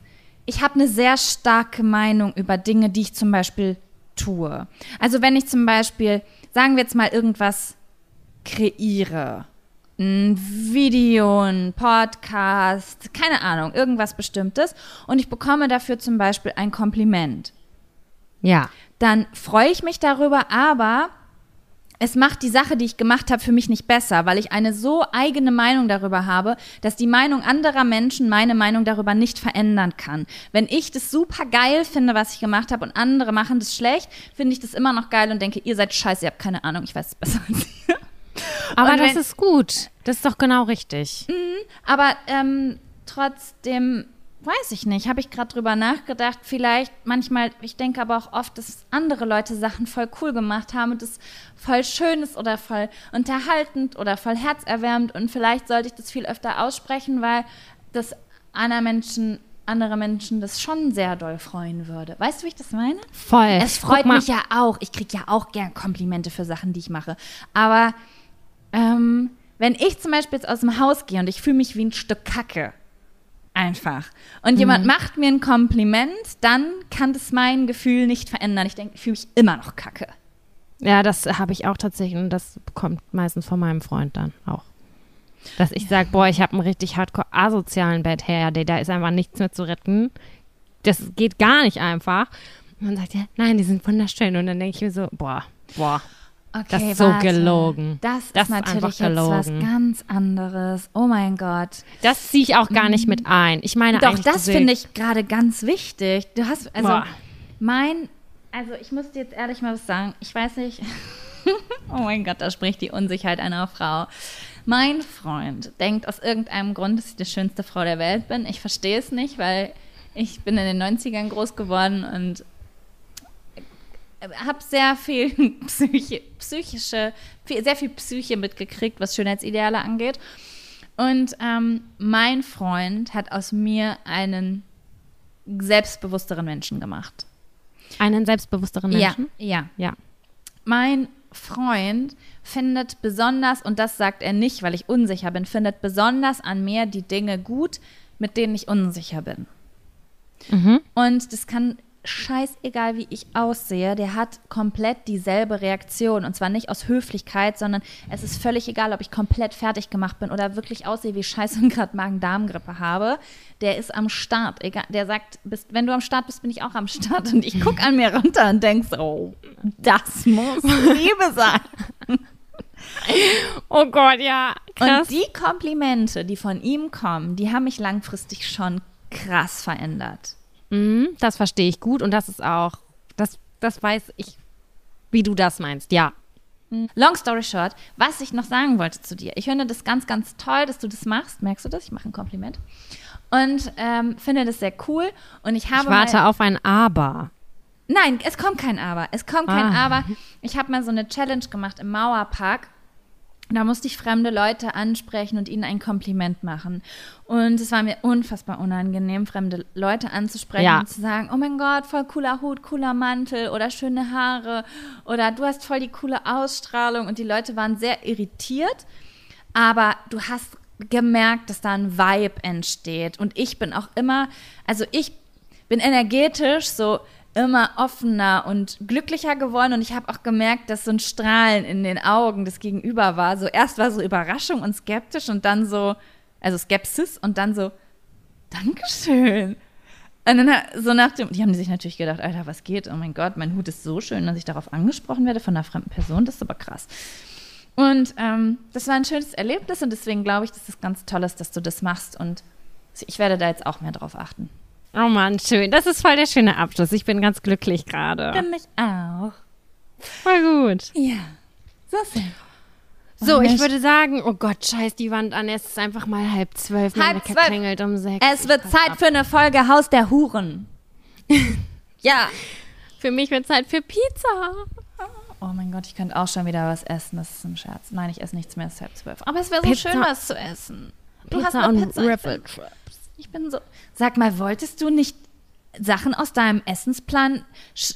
Ich habe eine sehr starke Meinung über Dinge, die ich zum Beispiel tue. Also wenn ich zum Beispiel, sagen wir jetzt mal irgendwas kreiere, ein Video, ein Podcast, keine Ahnung, irgendwas Bestimmtes und ich bekomme dafür zum Beispiel ein Kompliment, Ja. dann freue ich mich darüber, aber es macht die Sache, die ich gemacht habe, für mich nicht besser, weil ich eine so eigene Meinung darüber habe, dass die Meinung anderer Menschen meine Meinung darüber nicht verändern kann. Wenn ich das super geil finde, was ich gemacht habe und andere machen das schlecht, finde ich das immer noch geil und denke, ihr seid scheiße, ihr habt keine Ahnung, ich weiß es besser als ihr. Aber Und das wenn- ist gut. Das ist doch genau richtig. Aber ähm, trotzdem, weiß ich nicht, habe ich gerade drüber nachgedacht. Vielleicht manchmal, ich denke aber auch oft, dass andere Leute Sachen voll cool gemacht haben und das voll schön ist oder voll unterhaltend oder voll herzerwärmend. Und vielleicht sollte ich das viel öfter aussprechen, weil das andere Menschen, andere Menschen das schon sehr doll freuen würde. Weißt du, wie ich das meine? Voll. Es freut mich ja auch. Ich kriege ja auch gern Komplimente für Sachen, die ich mache. Aber ähm, wenn ich zum Beispiel jetzt aus dem Haus gehe und ich fühle mich wie ein Stück Kacke, einfach, und Mhm. jemand macht mir ein Kompliment, dann kann das mein Gefühl nicht verändern. Ich denke, ich fühle mich immer noch Kacke. Ja, das habe ich auch tatsächlich und das kommt meistens von meinem Freund dann auch. Dass ich sage, boah, ich habe einen richtig hardcore asozialen Bett her, da ist einfach nichts mehr zu retten. Das geht gar nicht einfach. Und man sagt, ja, nein, die sind wunderschön. Und dann denke ich mir so, boah, boah, Okay, Das ist so warte. gelogen. Das, Das ist natürlich jetzt was gelogen. ganz anderes. Oh mein Gott. das ziehe ich auch gar nicht mit ein. Ich meine Doch, das finde ich gerade ganz wichtig. Du hast, also Boah. mein, also ich muss dir jetzt ehrlich mal was sagen. Ich weiß nicht, *laughs* oh mein Gott, da spricht die Unsicherheit einer Frau. Mein Freund denkt aus irgendeinem Grund, dass ich die schönste Frau der Welt bin. Ich verstehe es nicht, weil ich bin in den 90ern groß geworden und habe sehr viel *laughs* Psyche, psychische, viel, sehr viel Psyche mitgekriegt, was Schönheitsideale angeht. Und ähm, mein Freund hat aus mir einen selbstbewussteren Menschen gemacht. einen selbstbewussteren Menschen. Ja, ja. Ja. Mein Freund findet besonders, und das sagt er nicht, weil ich unsicher bin, findet besonders an mir die Dinge gut, mit denen ich unsicher bin. Mhm. Und das kann scheißegal, wie ich aussehe, der hat komplett dieselbe Reaktion. Und zwar nicht aus Höflichkeit, sondern es ist völlig egal, ob ich komplett fertig gemacht bin oder wirklich aussehe wie Scheiße *laughs* und gerade Magen-Darm-Grippe habe. Der ist am Start. Egal, der sagt, bist, wenn du am Start bist, bin ich auch am Start. Und ich gucke an mir runter und denk so, oh, das muss Liebe sein. Oh Gott, ja. Krass. Und die Komplimente, die von ihm kommen, die haben mich langfristig schon krass verändert. Mhm, das verstehe ich gut und das ist auch, das, das weiß ich, wie du das meinst, ja. Long story short, was ich noch sagen wollte zu dir. Ich finde das ganz, ganz toll, dass du das machst. Merkst du das? Ich mache ein Kompliment. Und ähm, finde das sehr cool. Und ich habe Ich warte auf ein Aber. Nein, es kommt kein Aber. Es kommt kein Ah. Aber. Ich habe mal so eine Challenge gemacht im Mauerpark. Da musste ich fremde Leute ansprechen und ihnen ein Kompliment machen. Und es war mir unfassbar unangenehm, fremde Leute anzusprechen Ja. und zu sagen, oh mein Gott, voll cooler Hut, cooler Mantel oder schöne Haare oder du hast voll die coole Ausstrahlung. Und die Leute waren sehr irritiert, aber du hast gemerkt, dass da ein Vibe entsteht. Und ich bin auch immer, also ich bin energetisch so immer offener und glücklicher geworden und ich habe auch gemerkt, dass so ein Strahlen in den Augen des Gegenüber war. So erst war so Überraschung und skeptisch und dann so, also Skepsis und dann so, Dankeschön. Und dann so nach dem, die haben sich natürlich gedacht, Alter, was geht? Oh mein Gott, mein Hut ist so schön, dass ich darauf angesprochen werde von einer fremden Person, das ist aber krass. Und ähm, das war ein schönes Erlebnis und deswegen glaube ich, dass es ganz toll ist, dass du das machst und ich werde da jetzt auch mehr drauf achten. Oh Mann, schön. Das ist voll der schöne Abschluss. Ich bin ganz glücklich gerade. Für mich auch. Voll gut. Ja. So sehr. So, ich würde sagen, oh Gott, scheiß die Wand an. Es ist einfach mal halb zwölf. Meine Halb zwölf. klingelt um sechs. Es wird Zeit ab. für eine Folge Haus der Huren. *laughs* ja. Für mich wird Zeit für Pizza. Oh mein Gott, ich könnte auch schon wieder was essen. Das ist ein Scherz. Nein, ich esse nichts mehr. Es ist halb zwölf. Aber es wäre so Pizza- schön, was zu essen. Du Pizza hast eine und Pizza. Riffle Ich bin, so. Sag mal, wolltest du nicht Sachen aus deinem Essensplan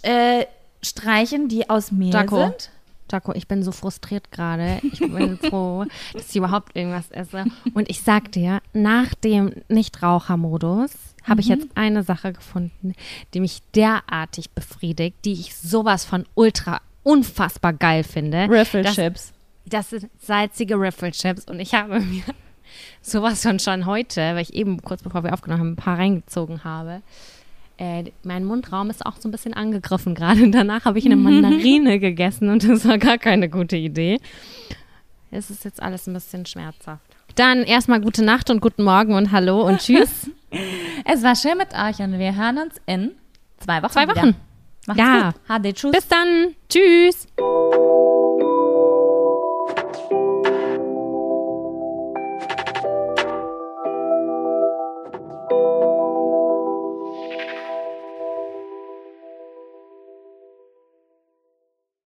äh, streichen, die aus Mehl Jaco. sind? Jaco, ich bin so frustriert gerade. Ich bin *laughs* froh, dass ich überhaupt irgendwas esse. Und ich sag dir, nach dem Nichtrauchermodus habe ich jetzt eine Sache gefunden, die mich derartig befriedigt, die ich sowas von ultra unfassbar geil finde. Riffle Das- Chips. Das sind salzige Riffle Chips und ich habe mir sowas von schon heute, weil ich eben kurz bevor wir aufgenommen haben, ein paar reingezogen habe. Äh, mein Mundraum ist auch so ein bisschen angegriffen gerade. *laughs* Danach habe ich eine Mandarine gegessen und das war gar keine gute Idee. Es ist jetzt alles ein bisschen schmerzhaft. Dann erstmal gute Nacht und guten Morgen und Hallo und Tschüss. *laughs* Es war schön mit euch und wir hören uns in zwei Wochen. Zwei wieder. Wochen. Macht's Ja. gut. HD, tschüss. Bis dann. Tschüss.